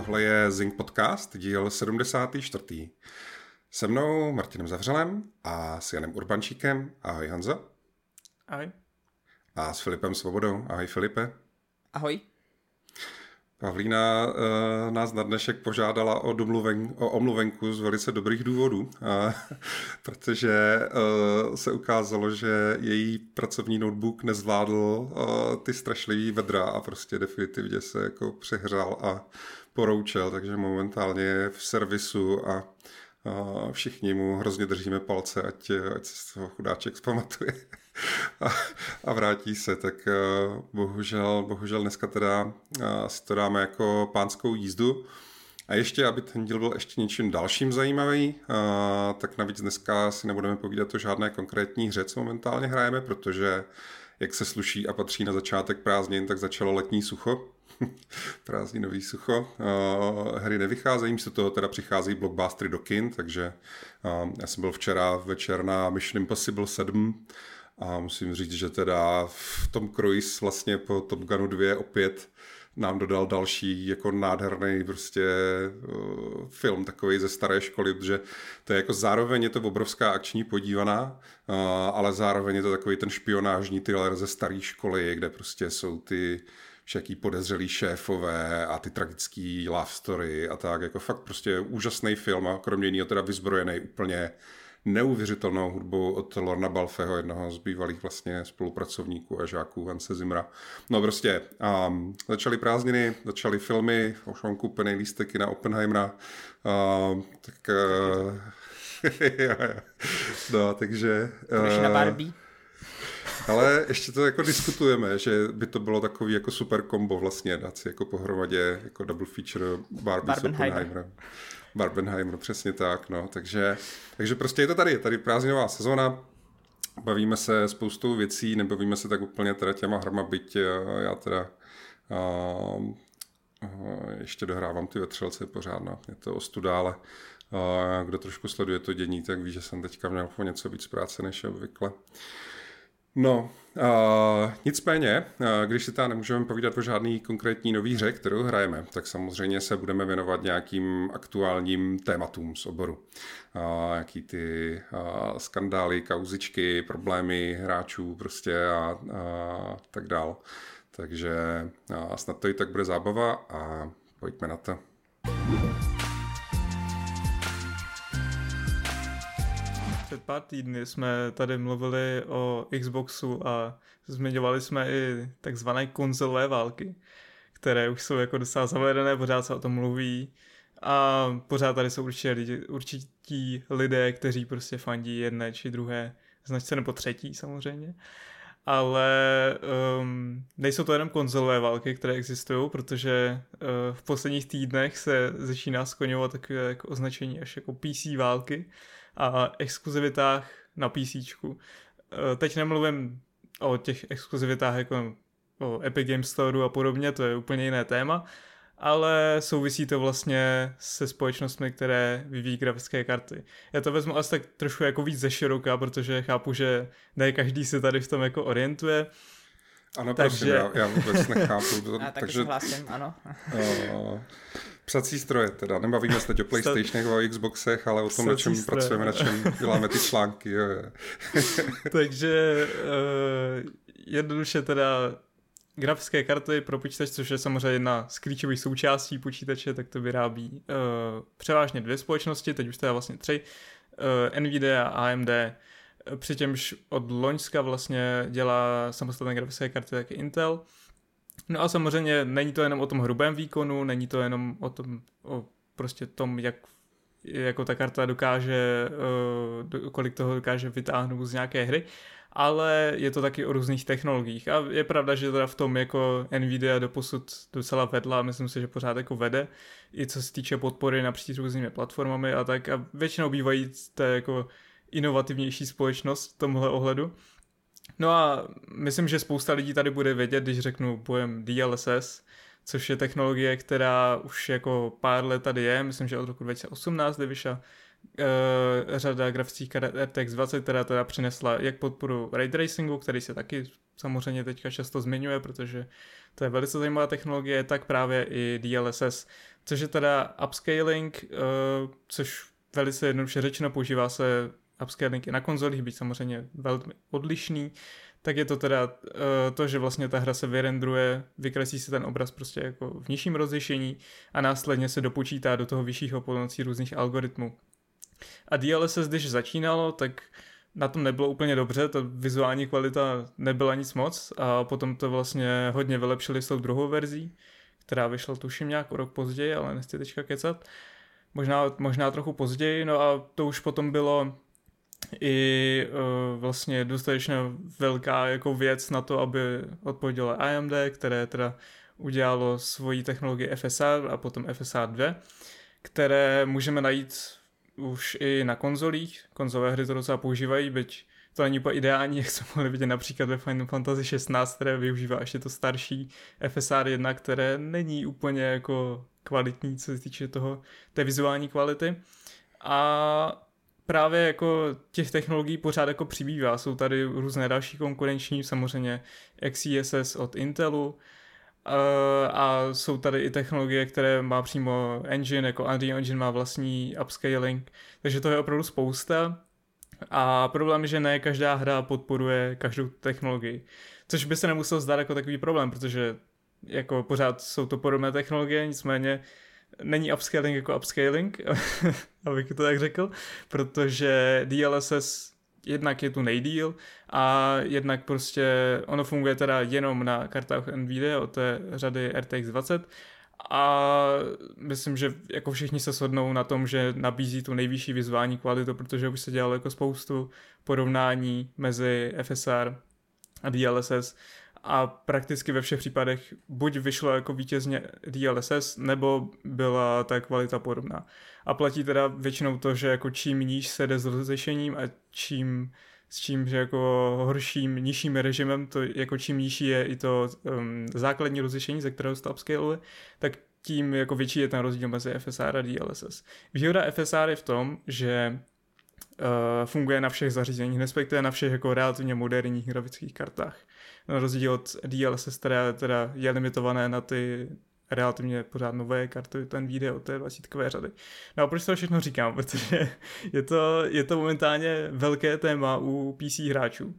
tohle je Zing Podcast, díl 74. Se mnou Martinem Zavřelem a s Janem Urbančíkem. Ahoj Hanzo. Ahoj. A s Filipem Svobodou. Ahoj Filipe. Ahoj. Pavlína uh, nás na dnešek požádala o, domluven, o omluvenku z velice dobrých důvodů, uh, protože uh, se ukázalo, že její pracovní notebook nezvládl uh, ty strašlivý vedra a prostě definitivně se jako přehřál a poroučel, takže momentálně je v servisu a uh, všichni mu hrozně držíme palce, ať, ať se z toho chudáček zpamatuje a, a vrátí se, tak uh, bohužel, bohužel dneska teda uh, si to dáme jako pánskou jízdu. A ještě, aby ten díl byl ještě něčím dalším zajímavý, uh, tak navíc dneska si nebudeme povídat o žádné konkrétní hře, co momentálně hrajeme, protože jak se sluší a patří na začátek prázdnin, tak začalo letní sucho. prázdninový sucho. Uh, hry nevycházejí, místo toho teda přichází blockbustery do kin, takže uh, já jsem byl včera večer na Mission Impossible 7 a musím říct, že teda v tom Cruise vlastně po Top Gunu 2 opět nám dodal další jako nádherný prostě uh, film takový ze staré školy, protože to je jako zároveň je to obrovská akční podívaná, uh, ale zároveň je to takový ten špionážní thriller ze staré školy, kde prostě jsou ty všaký podezřelý šéfové a ty tragický love story a tak, jako fakt prostě úžasný film a kromě jiného teda vyzbrojený úplně neuvěřitelnou hudbou od Lorna Balfeho, jednoho z bývalých vlastně spolupracovníků a žáků Vance Zimra. No prostě um, začaly prázdniny, začaly filmy, už mám koupený lísteky na Oppenheimera, uh, tak uh, no, takže... Uh, na Barbie? Ale ještě to jako diskutujeme, že by to bylo takový jako super kombo vlastně, dát si jako pohromadě jako double feature Barbie s Oppenheimerem. Barbenheimer, přesně tak, no, takže, takže prostě je to tady, je tady prázdninová sezóna, bavíme se spoustou věcí, nebavíme se tak úplně teda těma hrama, byť eh, já teda uh, uh, ještě dohrávám ty vetřelce pořád, no, je to ostuda, ale uh, kdo trošku sleduje to dění, tak ví, že jsem teďka měl po něco víc práce než obvykle. No, uh, nicméně, uh, když si tam nemůžeme povídat o žádný konkrétní nový hře, kterou hrajeme, tak samozřejmě se budeme věnovat nějakým aktuálním tématům z oboru. Uh, jaký ty uh, skandály, kauzičky, problémy hráčů prostě a, a tak dál. Takže uh, snad to i tak bude zábava a pojďme na to. Před pár týdny jsme tady mluvili o Xboxu a zmiňovali jsme i takzvané konzolové války, které už jsou jako docela zavedené, pořád se o tom mluví a pořád tady jsou určitě lidi, určití lidé, kteří prostě fandí jedné či druhé značce nebo třetí samozřejmě. Ale um, nejsou to jenom konzolové války, které existují, protože uh, v posledních týdnech se začíná skloňovat takové jako označení až jako PC války, a exkluzivitách na PC. Eh, teď nemluvím o těch exkluzivitách jako o Epic Games Store a podobně, to je úplně jiné téma, ale souvisí to vlastně se společnostmi, které vyvíjí grafické karty. Já to vezmu asi tak trošku jako víc ze široka, protože chápu, že ne každý se tady v tom jako orientuje. Ano, takže... prosím, já, já vůbec nechápu. To, a takže hlásím, ano. Uh, Psací stroje teda, nebavíme se teď o Playstationech, o Xboxech, ale o tom, na čem stroje. pracujeme, na čem děláme ty články. Jo, jo. Takže uh, jednoduše teda grafické karty pro počítač, což je samozřejmě jedna z klíčových součástí počítače, tak to vyrábí uh, převážně dvě společnosti, teď už teda vlastně tři, uh, Nvidia a AMD, přičemž od Loňska vlastně dělá samostatné grafické karty taky Intel, No a samozřejmě není to jenom o tom hrubém výkonu, není to jenom o tom, o prostě tom, jak jako ta karta dokáže, uh, kolik toho dokáže vytáhnout z nějaké hry, ale je to taky o různých technologiích a je pravda, že teda v tom jako Nvidia doposud docela vedla myslím si, že pořád jako vede, i co se týče podpory napříč různými platformami a tak a většinou bývají to jako inovativnější společnost v tomhle ohledu. No a myslím, že spousta lidí tady bude vědět, když řeknu pojem DLSS, což je technologie, která už jako pár let tady je, myslím, že od roku 2018, kdy vyšla uh, řada grafických karet RTX 20, která teda přinesla jak podporu ray tracingu, který se taky samozřejmě teďka často zmiňuje, protože to je velice zajímavá technologie, tak právě i DLSS, což je teda upscaling, uh, což velice jednoduše řečeno používá se upscaling i na konzolích, byť samozřejmě velmi odlišný, tak je to teda uh, to, že vlastně ta hra se vyrendruje, vykreslí se ten obraz prostě jako v nižším rozlišení a následně se dopočítá do toho vyššího pomocí různých algoritmů. A DLSS, když začínalo, tak na tom nebylo úplně dobře, ta vizuální kvalita nebyla nic moc a potom to vlastně hodně vylepšili s tou druhou verzí, která vyšla tuším nějak o rok později, ale nechci teďka kecat. Možná, možná trochu později, no a to už potom bylo i uh, vlastně dostatečně velká jako věc na to, aby odpovědělo AMD, které teda udělalo svoji technologii FSR a potom FSR 2, které můžeme najít už i na konzolích. Konzolové hry to docela používají, byť to není úplně ideální, jak jsme mohli vidět například ve Final Fantasy 16, které využívá ještě to starší FSR 1, které není úplně jako kvalitní, co se týče toho, té vizuální kvality. A právě jako těch technologií pořád jako přibývá. Jsou tady různé další konkurenční, samozřejmě XeSS od Intelu, a jsou tady i technologie, které má přímo engine, jako Unreal Engine má vlastní upscaling, takže to je opravdu spousta. A problém je, že ne každá hra podporuje každou technologii. Což by se nemusel zdát jako takový problém, protože jako pořád jsou to podobné technologie, nicméně není upscaling jako upscaling, abych to tak řekl, protože DLSS jednak je tu nejdíl a jednak prostě ono funguje teda jenom na kartách NVIDIA od té řady RTX 20 a myslím, že jako všichni se shodnou na tom, že nabízí tu nejvyšší vizuální kvalitu, protože už se dělalo jako spoustu porovnání mezi FSR a DLSS a prakticky ve všech případech buď vyšlo jako vítězně DLSS, nebo byla ta kvalita podobná. A platí teda většinou to, že jako čím níž se jde s rozlišením a čím s čím, že jako horším, nižším režimem, to jako čím nižší je i to um, základní rozlišení, ze kterého se to upscaluje, tak tím jako větší je ten rozdíl mezi FSR a DLSS. Výhoda FSR je v tom, že uh, funguje na všech zařízeních, respektive na všech jako relativně moderních grafických kartách. Na rozdíl od DLSS, které teda je limitované na ty relativně pořád nové karty, ten video od té 20 řady. No a proč to všechno říkám? Protože je to, je to momentálně velké téma u PC hráčů. Uh,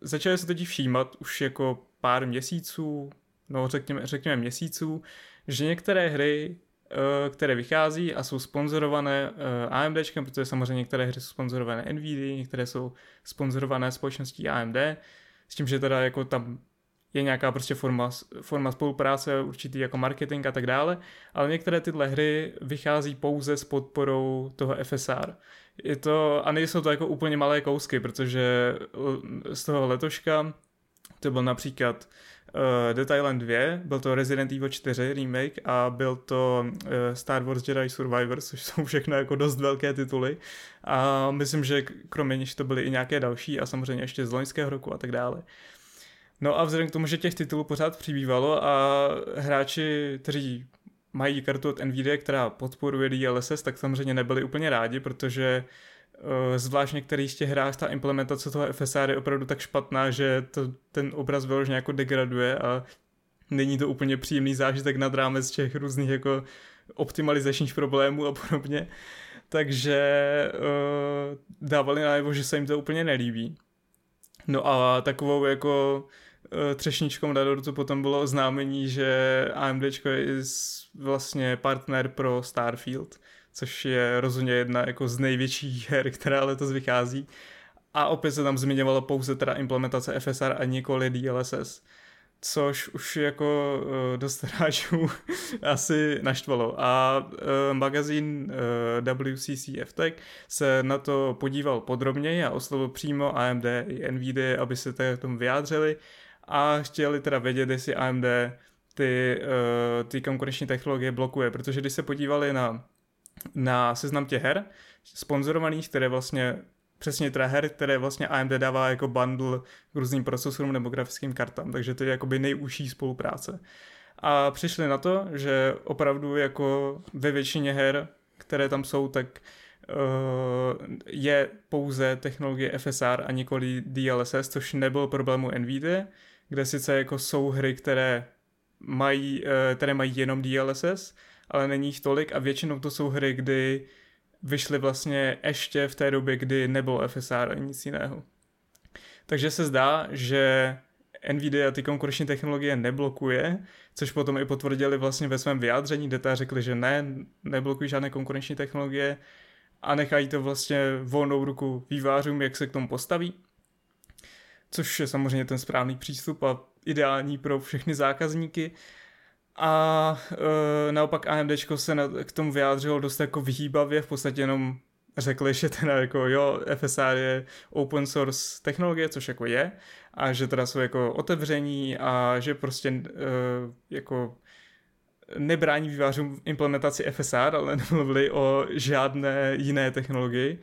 začali se totiž všímat už jako pár měsíců, no řekněme, řekněme měsíců, že některé hry uh, které vychází a jsou sponzorované uh, AMDčkem, protože samozřejmě některé hry jsou sponzorované NVIDIA, některé jsou sponzorované společností AMD, s tím, že teda jako tam je nějaká prostě forma, forma spolupráce, určitý jako marketing a tak dále, ale některé tyhle hry vychází pouze s podporou toho FSR. Je to, a nejsou to jako úplně malé kousky, protože z toho letoška to byl například uh, Dead Island 2, byl to Resident Evil 4 remake a byl to uh, Star Wars Jedi Survivors, což jsou všechno jako dost velké tituly a myslím, že kromě nich to byly i nějaké další a samozřejmě ještě z loňského roku a tak dále. No a vzhledem k tomu, že těch titulů pořád přibývalo a hráči, kteří mají kartu od Nvidia, která podporuje DLSS, tak samozřejmě nebyli úplně rádi, protože uh, zvlášť v z těch hrách ta implementace toho FSR je opravdu tak špatná, že to, ten obraz vyloženě jako degraduje a není to úplně příjemný zážitek nad rámec těch různých jako optimalizačních problémů a podobně. Takže uh, dávali najevo, že se jim to úplně nelíbí. No a takovou jako Eh, třešničkou na dortu potom bylo oznámení, že AMD je vlastně partner pro Starfield, což je rozhodně jedna jako z největších her, která letos vychází. A opět se tam zmiňovalo pouze teda implementace FSR a nikoli DLSS což už jako uh, dost hráčů asi naštvalo. A uh, magazín uh, WCC FTech se na to podíval podrobněji a oslovil přímo AMD i NVIDIA, aby se tak tomu vyjádřili a chtěli teda vědět, jestli AMD ty, ty konkurenční technologie blokuje, protože když se podívali na, na seznam těch her, sponzorovaných, které vlastně přesně teda her, které vlastně AMD dává jako bundle k různým procesorům nebo grafickým kartám, takže to je jakoby nejúžší spolupráce. A přišli na to, že opravdu jako ve většině her, které tam jsou, tak uh, je pouze technologie FSR a nikoli DLSS, což nebyl problém u NVIDIA, kde sice jako jsou hry, které mají, které mají jenom DLSS, ale není jich tolik a většinou to jsou hry, kdy vyšly vlastně ještě v té době, kdy nebyl FSR ani nic jiného. Takže se zdá, že Nvidia ty konkurenční technologie neblokuje, což potom i potvrdili vlastně ve svém vyjádření, kde ta řekli, že ne, neblokují žádné konkurenční technologie a nechají to vlastně volnou ruku vývářům, jak se k tomu postaví. Což je samozřejmě ten správný přístup a ideální pro všechny zákazníky. A e, naopak AMD se na, k tomu vyjádřilo dost jako vyhýbavě, v podstatě jenom řekli, že teda jako jo, FSR je open source technologie, což jako je, a že teda jsou jako otevření a že prostě uh, jako nebrání vývářům implementaci FSR, ale nemluvili o žádné jiné technologii.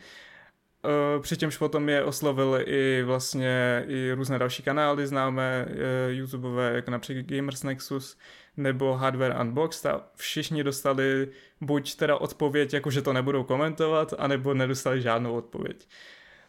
Uh, přičemž potom je oslovil i vlastně i různé další kanály známé uh, YouTubeové, jako například Gamers Nexus nebo Hardware Unboxed a všichni dostali buď teda odpověď, jako že to nebudou komentovat, anebo nedostali žádnou odpověď.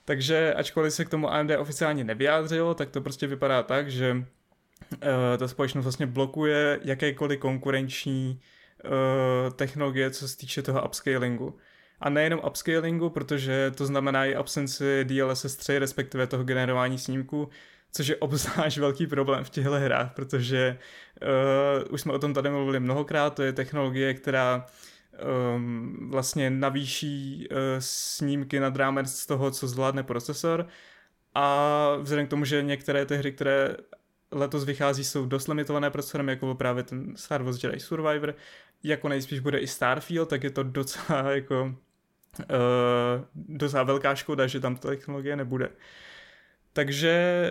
Takže ačkoliv se k tomu AMD oficiálně nevyjádřilo, tak to prostě vypadá tak, že uh, ta společnost vlastně blokuje jakékoliv konkurenční uh, technologie, co se týče toho upscalingu. A nejenom upscalingu, protože to znamená i absenci DLSS 3, respektive toho generování snímku, což je obzvlášť velký problém v těchto hrách, protože uh, už jsme o tom tady mluvili mnohokrát, to je technologie, která um, vlastně navýší uh, snímky nad rámec z toho, co zvládne procesor a vzhledem k tomu, že některé ty hry, které letos vychází, jsou dost limitované procesorem, jako právě ten Star Wars Jedi Survivor, jako nejspíš bude i Starfield, tak je to docela jako uh, docela velká škoda, že tam ta technologie nebude. Takže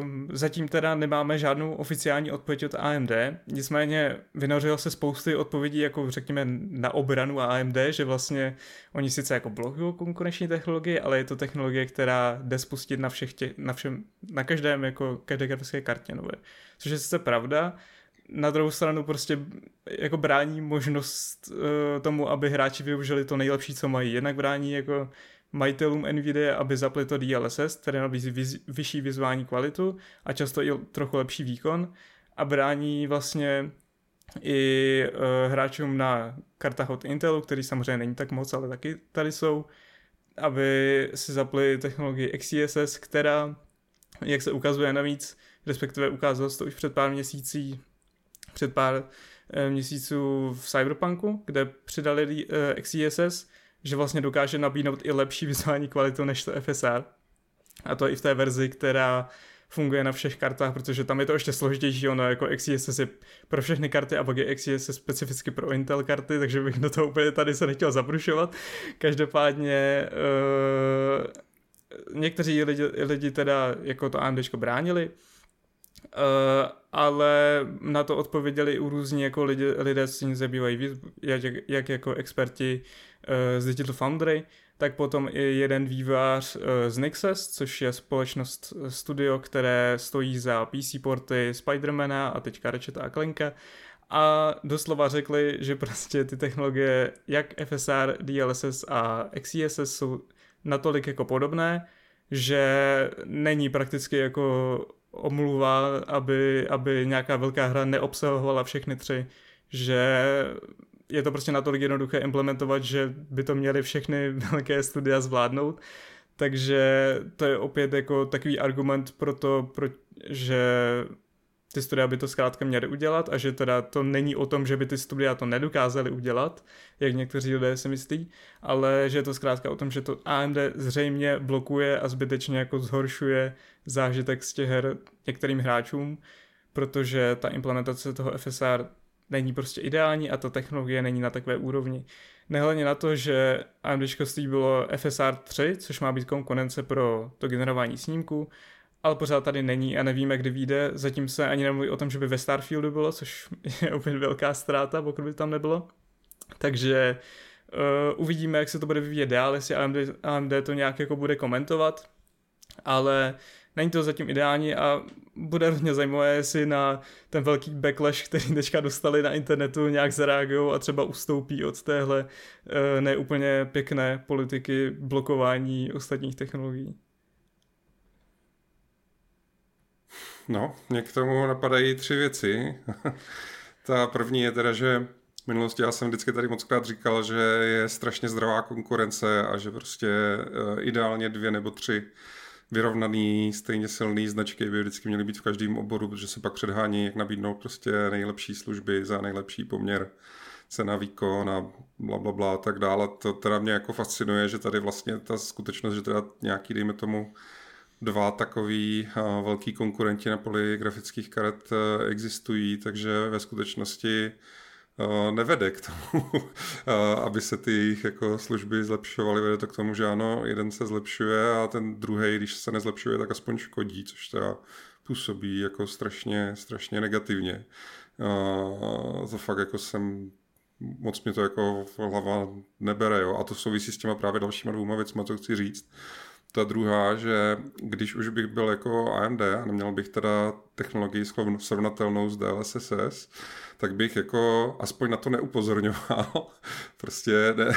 um, zatím teda nemáme žádnou oficiální odpověď od AMD, nicméně vynořilo se spousty odpovědí, jako řekněme na obranu AMD, že vlastně oni sice jako blokují konkurenční technologie, ale je to technologie, která jde spustit na všech tě, na všem, na každém jako každé grafické kartě nové. Což je sice pravda, na druhou stranu prostě jako brání možnost uh, tomu, aby hráči využili to nejlepší, co mají. Jednak brání jako majitelům NVIDIA, aby zapli to DLSS, které nabízí viz, vyšší vizuální kvalitu a často i trochu lepší výkon a brání vlastně i uh, hráčům na kartách od Intelu, který samozřejmě není tak moc, ale taky tady jsou, aby si zapli technologii XeSS, která, jak se ukazuje navíc, respektive ukázalo se to už před pár měsící, před pár eh, měsíců v Cyberpunku, kde přidali uh, XeSS, že vlastně dokáže nabídnout i lepší vizuální kvalitu než to FSR. A to i v té verzi, která funguje na všech kartách, protože tam je to ještě složitější, ono jako XeSS je pro všechny karty a pak je XeSS specificky pro Intel karty, takže bych do toho úplně tady se nechtěl zabrušovat. Každopádně uh, někteří lidi, lidi teda jako to AMD bránili, Uh, ale na to odpověděli u různí jako lidi, lidé, co se tím zabývají, jak, jak jako experti z Digital Foundry, tak potom i jeden vývář uh, z Nixes, což je společnost studio, které stojí za PC porty Spidermana a teďka Ratchet a Clanka. A doslova řekli, že prostě ty technologie jak FSR, DLSS a XeSS jsou natolik jako podobné, že není prakticky jako omluva, aby, aby nějaká velká hra neobsahovala všechny tři, že je to prostě natolik jednoduché implementovat, že by to měly všechny velké studia zvládnout. Takže to je opět jako takový argument pro to, pro, že ty studia by to zkrátka měly udělat a že teda to není o tom, že by ty studia to nedokázaly udělat, jak někteří lidé si myslí, ale že je to zkrátka o tom, že to AMD zřejmě blokuje a zbytečně jako zhoršuje zážitek z těch her některým hráčům, protože ta implementace toho FSR není prostě ideální a ta technologie není na takové úrovni. Nehledně na to, že AMD slíbilo FSR 3, což má být konkurence pro to generování snímku, ale pořád tady není a nevíme, kdy vyjde. Zatím se ani nemluví o tom, že by ve Starfieldu bylo, což je úplně velká ztráta, pokud by tam nebylo. Takže uh, uvidíme, jak se to bude vyvíjet dál, jestli AMD, AMD to nějak jako bude komentovat, ale není to zatím ideální a bude hodně zajímavé, jestli na ten velký backlash, který teďka dostali na internetu, nějak zareagují a třeba ustoupí od téhle uh, neúplně pěkné politiky blokování ostatních technologií. No, mě k tomu napadají tři věci. Ta první je teda, že v minulosti já jsem vždycky tady moc krát říkal, že je strašně zdravá konkurence a že prostě eh, ideálně dvě nebo tři vyrovnaný, stejně silný značky by vždycky měly být v každém oboru, protože se pak předhání, jak nabídnout prostě nejlepší služby za nejlepší poměr cena, výkon a bla, bla, bla a tak dále. To teda mě jako fascinuje, že tady vlastně ta skutečnost, že teda nějaký, dejme tomu, dva takový velký konkurenti na poli grafických karet e, existují, takže ve skutečnosti nevede k tomu, e, aby se ty jejich jako služby zlepšovaly. Vede to k tomu, že ano, jeden se zlepšuje a ten druhý, když se nezlepšuje, tak aspoň škodí, což teda působí jako strašně, strašně negativně. To fakt jako jsem moc mě to jako hlava nebere, jo. A to souvisí s těma právě dalšíma dvouma věcma, co chci říct. Ta druhá, že když už bych byl jako AMD a neměl bych teda technologii srovnatelnou s DLSS, tak bych jako aspoň na to neupozorňoval. prostě ne,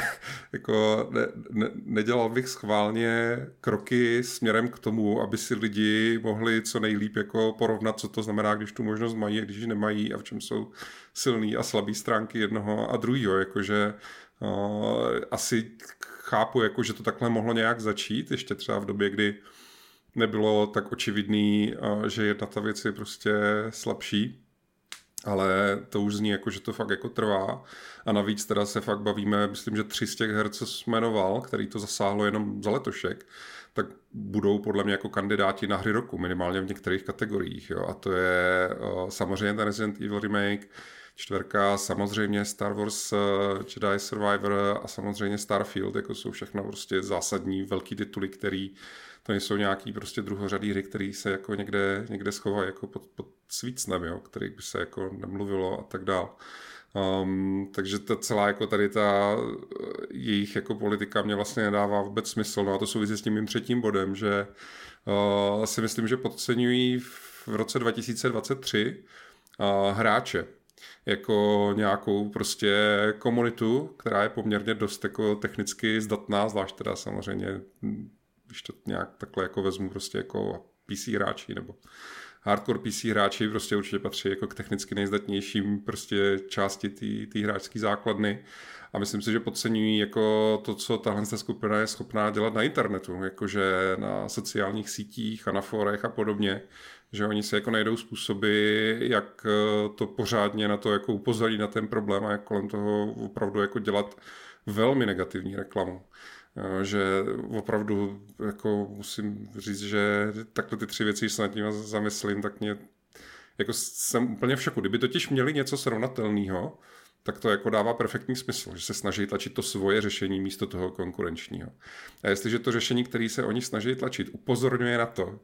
jako ne, ne, nedělal bych schválně kroky směrem k tomu, aby si lidi mohli co nejlíp jako porovnat, co to znamená, když tu možnost mají a když ji nemají a v čem jsou silné a slabé stránky jednoho a druhého. Jakože asi chápu, jako, že to takhle mohlo nějak začít, ještě třeba v době, kdy nebylo tak očividný, že jedna ta věc je prostě slabší, ale to už zní jako, že to fakt jako trvá a navíc teda se fakt bavíme, myslím, že tři z těch her, co jmenoval, který to zasáhlo jenom za letošek, tak budou podle mě jako kandidáti na hry roku, minimálně v některých kategoriích. Jo. A to je samozřejmě ten Resident Evil remake, čtverka, samozřejmě Star Wars uh, Jedi Survivor a samozřejmě Starfield, jako jsou všechno prostě zásadní velký tituly, který to nejsou nějaký prostě druhořadý hry, který se jako někde, někde schovají jako pod, pod svícnem, jo, který by se jako nemluvilo a tak dál. Um, takže ta celá jako tady ta eh, jejich jako politika mě vlastně nedává vůbec smysl. No a to souvisí s tím mým třetím bodem, že uh, si myslím, že podceňují v roce 2023 uh, hráče jako nějakou prostě komunitu, která je poměrně dost jako technicky zdatná, zvlášť teda samozřejmě, když to nějak takhle jako vezmu prostě jako PC hráči nebo hardcore PC hráči prostě určitě patří jako k technicky nejzdatnějším prostě části té hráčské základny a myslím si, že podceňují jako to, co tahle skupina je schopná dělat na internetu, jakože na sociálních sítích a na forech a podobně, že oni se jako najdou způsoby, jak eh, to pořádně na to jako upozorí na ten problém a jak kolem toho opravdu jako dělat velmi negativní reklamu. Že opravdu jako musím říct, že takhle ty tři věci, když se nad tím zamyslím, tak mě jako jsem úplně v šoku. Kdyby totiž měli něco srovnatelného, tak to jako dává perfektní smysl, že se snaží tlačit to svoje řešení místo toho konkurenčního. A jestliže to řešení, které se oni snaží tlačit, upozorňuje na to,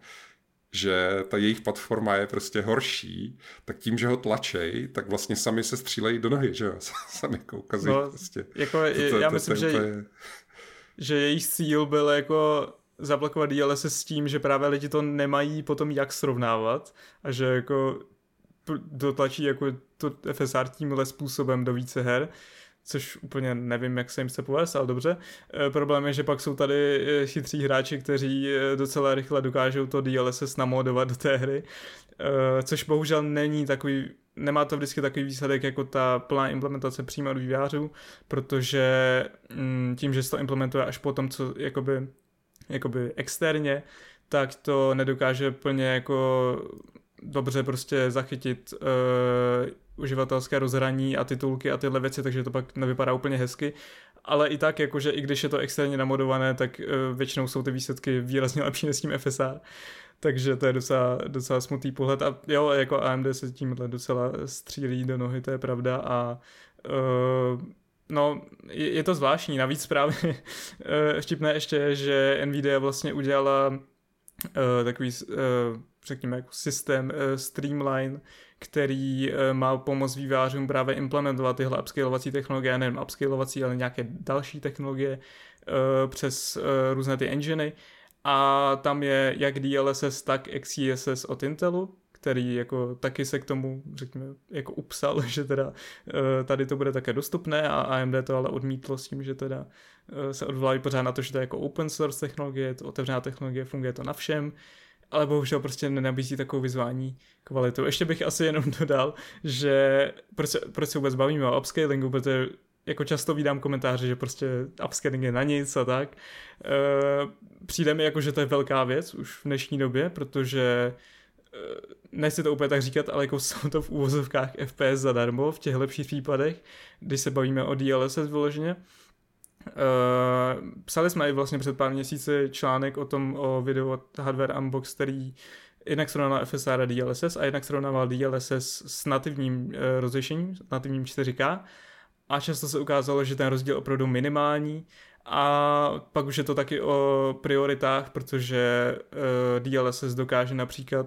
že ta jejich platforma je prostě horší, tak tím, že ho tlačej, tak vlastně sami se střílejí do nohy, že jo? Sami jako ukazují no, prostě. Jako, to, to, já to, myslím, to, to, že, že jejich cíl byl jako zablokovat DLS s tím, že právě lidi to nemají potom jak srovnávat a že jako dotlačí jako to FSR tímhle způsobem do více her což úplně nevím, jak se jim se povést, ale dobře. E, problém je, že pak jsou tady e, chytří hráči, kteří e, docela rychle dokážou to DLSS namodovat do té hry, e, což bohužel není takový nemá to vždycky takový výsledek jako ta plná implementace přímo od vývářů, protože mm, tím, že se to implementuje až potom, co jakoby, jakoby externě, tak to nedokáže plně jako dobře prostě zachytit uh, uživatelské rozhraní a titulky a tyhle věci, takže to pak nevypadá úplně hezky. Ale i tak, jakože i když je to externě namodované, tak uh, většinou jsou ty výsledky výrazně lepší než s tím FSR. Takže to je docela, docela smutný pohled. A jo, jako AMD se tímhle docela střílí do nohy, to je pravda. A uh, No, je, je to zvláštní. Navíc právě vtipné ještě, že Nvidia vlastně udělala uh, takový, uh, řekněme, jako systém uh, Streamline, který uh, má pomoct vývářům právě implementovat tyhle upscalovací technologie, nejen upscalovací, ale nějaké další technologie uh, přes různé ty enginy. A tam je jak DLSS, tak XeSS od Intelu, který jako taky se k tomu, řekněme, jako upsal, že teda eh, tady to bude také dostupné a AMD to ale odmítlo s tím, že teda eh, se odvolají pořád na to, že to je jako open source technologie, je to otevřená technologie, funguje to na všem ale bohužel prostě nenabízí takovou vyzvání kvalitu. Ještě bych asi jenom dodal, že proč proč se vůbec bavíme o upscalingu, protože jako často vídám komentáře, že prostě upscaling je na nic a tak. E, přijde mi jako, že to je velká věc už v dnešní době, protože e, nechci to úplně tak říkat, ale jako jsou to v úvozovkách FPS zadarmo v těch lepších případech, když se bavíme o DLSS vyloženě. Psali jsme i vlastně před pár měsíci článek o tom, o videu od Hardware Unbox, který jednak srovnával FSR a DLSS a jednak srovnával DLSS s nativním uh, rozlišením, nativním 4K a často se ukázalo, že ten rozdíl opravdu minimální. A pak už je to taky o prioritách, protože uh, DLSS dokáže například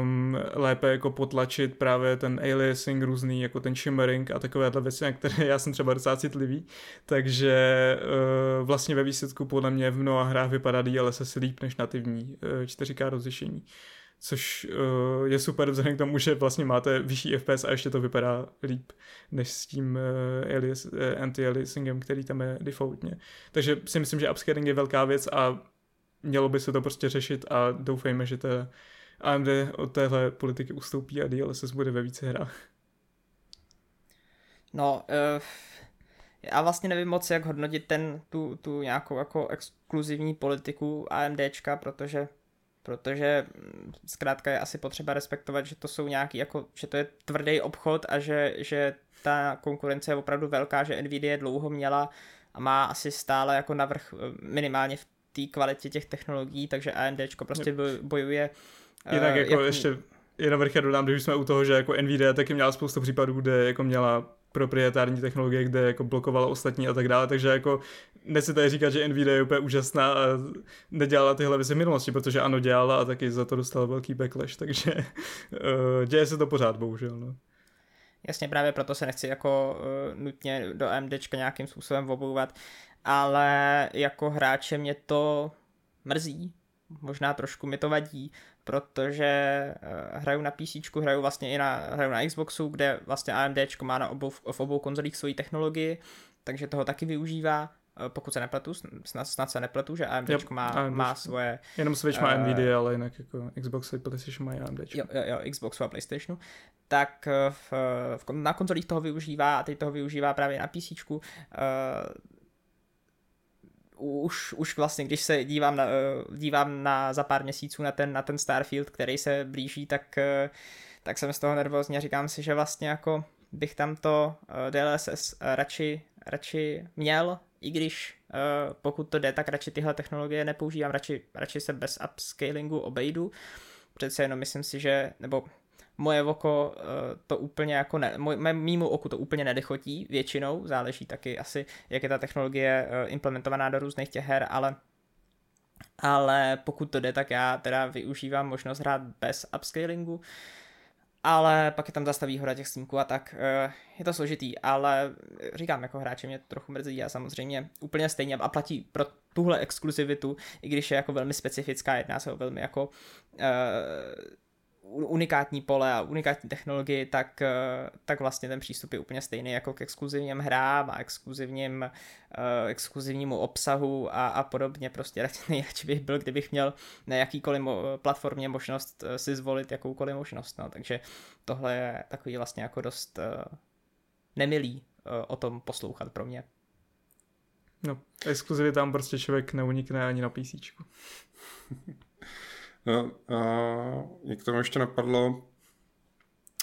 um, lépe jako potlačit právě ten aliasing různý, jako ten shimmering a takovéhle věci, na které já jsem třeba docela citlivý, takže uh, vlastně ve výsledku podle mě v mnoha hrách vypadá DLSS líp než nativní uh, 4K rozlišení což uh, je super vzhledem k tomu, že vlastně máte vyšší FPS a ještě to vypadá líp než s tím uh, alias, uh, anti-aliasingem, který tam je defaultně. Takže si myslím, že upscaling je velká věc a mělo by se to prostě řešit a doufejme, že to AMD od téhle politiky ustoupí a DLSS bude ve více hrách. No, uh, já vlastně nevím moc, jak hodnotit ten, tu, tu nějakou jako exkluzivní politiku AMDčka, protože protože mm, zkrátka je asi potřeba respektovat, že to jsou nějaký jako, že to je tvrdý obchod a že, že ta konkurence je opravdu velká, že Nvidia dlouho měla a má asi stále jako navrh eh, minimálně v té kvalitě těch technologií, takže AMDčko prostě bojuje Jinak uh, jako jak... ještě jenom vrch dodám, když jsme u toho, že jako Nvidia taky měla spoustu případů, kde jako měla proprietární technologie, kde jako blokovala ostatní a tak dále, takže jako nechci tady říkat, že Nvidia je úplně úžasná a nedělala tyhle věci v minulosti, protože ano, dělala a taky za to dostala velký backlash, takže uh, děje se to pořád, bohužel. No. Jasně, právě proto se nechci jako uh, nutně do AMDčka nějakým způsobem obouvat, ale jako hráče mě to mrzí, možná trošku mi to vadí, protože uh, hraju na PC, hraju vlastně i na, hraju na Xboxu, kde vlastně AMD má na obou, v obou konzolích svoji technologii, takže toho taky využívá eh, pokud se nepletu, snad, snad se nepletu, že AMD yep, má, AMD. má svoje... Jenom Switch má uh, Nvidia, ale jinak jako Xbox a PlayStation mají AMD. Jo, jo, jo, Xbox a PlayStationu. Tak v, v, na konzolích toho využívá a teď toho využívá právě na PC. Uh, už, už vlastně, když se dívám na, eh, dívám na za pár měsíců na ten, na ten Starfield, který se blíží, tak, eh, tak jsem z toho nervózní a říkám si, že vlastně jako bych tam to eh, DLSS radši, radši měl, i když pokud to jde, tak radši tyhle technologie nepoužívám, radši, radši se bez upscalingu obejdu. Přece jenom myslím si, že, nebo moje oko eh, to úplně jako ne, moj, mýmu oku to úplně nedechotí většinou, záleží taky asi, jak je ta technologie eh, implementovaná do různých těch her, ale ale pokud to jde, tak já teda využívám možnost hrát bez upscalingu, ale pak je tam zase ta výhoda těch snímků a tak eh, je to složitý, ale říkám, jako hráče mě to trochu mrzí a samozřejmě úplně stejně a platí pro tuhle exkluzivitu, i když je jako velmi specifická, jedná se o velmi jako uh, unikátní pole a unikátní technologii, tak, eh, tak vlastně ten přístup je úplně stejný jako k exkluzivním hrám a exkluzivním, uh, exkluzivnímu obsahu a, a podobně. Prostě nejradši bych byl, kdybych měl na jakýkoliv mo- platformě možnost uh, si zvolit jakoukoliv možnost. No. Takže tohle je takový vlastně jako dost uh, nemilý uh, o tom poslouchat pro mě. No, exkluzivě tam prostě člověk neunikne ani na PC. No, a k tomu ještě napadlo,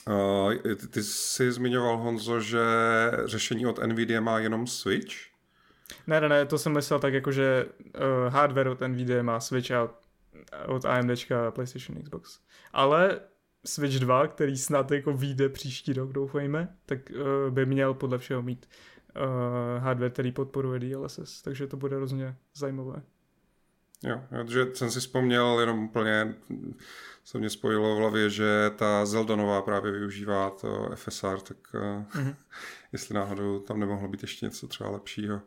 Uh, ty, ty jsi zmiňoval, Honzo, že řešení od NVIDIA má jenom Switch? Ne, ne, ne, to jsem myslel tak jako, že uh, hardware od NVIDIA má Switch a od AMDčka PlayStation Xbox. Ale Switch 2, který snad jako vyjde příští rok, doufejme, tak uh, by měl podle všeho mít uh, hardware, který podporuje DLSS, takže to bude hrozně zajímavé. Jo, protože jsem si vzpomněl jenom úplně, se mě spojilo v hlavě, že ta Zelda nová právě využívá to FSR, tak mm-hmm. jestli náhodou tam nemohlo být ještě něco třeba lepšího.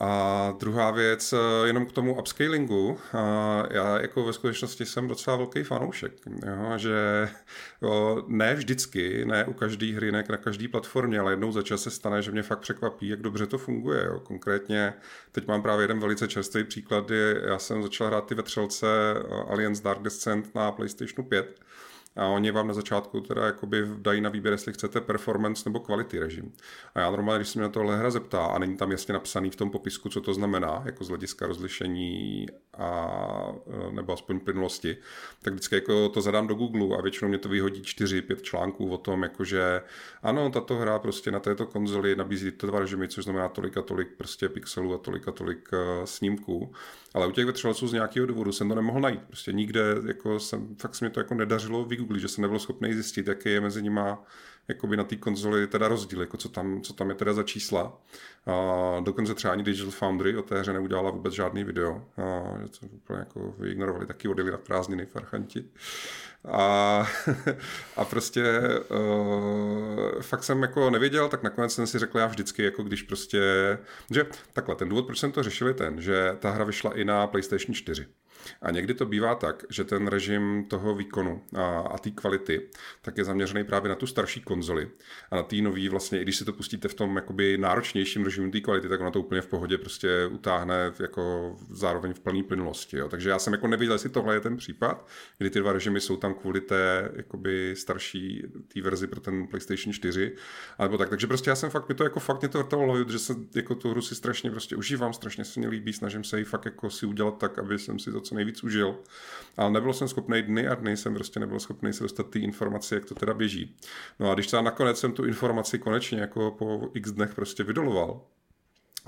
A druhá věc, eh, jenom k tomu upscalingu, já jako ve skutečnosti jsem docela velký fanoušek, jo, že jo, ne vždycky, ne u každé hry, ne na každé platformě, ale jednou za čas se stane, že mě fakt překvapí, jak dobře to funguje. Jo. Konkrétně teď mám právě jeden velice čerstvý příklad, já jsem začal hrát ty vetřelce eh, Alliance Dark Descent na PlayStation 5 a oni vám na začátku teda jakoby dají na výběr, jestli chcete performance nebo quality režim. A já normálně, když se mě na tohle hra zeptá a není tam jasně napsaný v tom popisku, co to znamená, jako z hlediska rozlišení a, e, nebo aspoň plynulosti, tak vždycky jako to zadám do Google a většinou mě to vyhodí 4-5 článků o tom, jakože ano, tato hra prostě na této konzoli nabízí tyto dva režimy, což znamená tolik a tolik prostě pixelů a tolik a tolik uh, snímků. Ale u těch vetřelců z nějakého důvodu jsem to nemohl najít. Prostě nikde, jako jsem, fakt se mi to jako nedařilo vygooglit, že jsem nebyl schopný zjistit, jaký je mezi nima jakoby na té konzoli teda rozdíl, jako co tam, co tam je teda za čísla. A dokonce třeba ani Digital Foundry o té hře neudělala vůbec žádný video. A, že to úplně jako vyignorovali, taky odjeli na prázdniny farchanti. A, a prostě uh, fakt jsem jako nevěděl, tak nakonec jsem si řekl já vždycky, jako když prostě, že takhle, ten důvod, proč jsem to řešil je ten, že ta hra vyšla i na PlayStation 4. A někdy to bývá tak, že ten režim toho výkonu a, a té kvality tak je zaměřený právě na tu starší konzoli a na té nový vlastně, i když si to pustíte v tom jakoby náročnějším režimu té kvality, tak ona to úplně v pohodě prostě utáhne jako zároveň v plné plynulosti. Jo. Takže já jsem jako nevěděl, jestli tohle je ten případ, kdy ty dva režimy jsou tam kvůli té jakoby starší té verzi pro ten PlayStation 4, alebo tak. Takže prostě já jsem fakt, mi to jako fakt mě to vrtalo že se jako tu hru si strašně prostě užívám, strašně se mi líbí, snažím se ji fakt jako si udělat tak, aby jsem si to co nejvíc užil. Ale nebyl jsem schopný dny a dny, jsem prostě nebyl schopný se dostat ty informace, jak to teda běží. No a když třeba nakonec jsem tu informaci konečně jako po x dnech prostě vydoloval,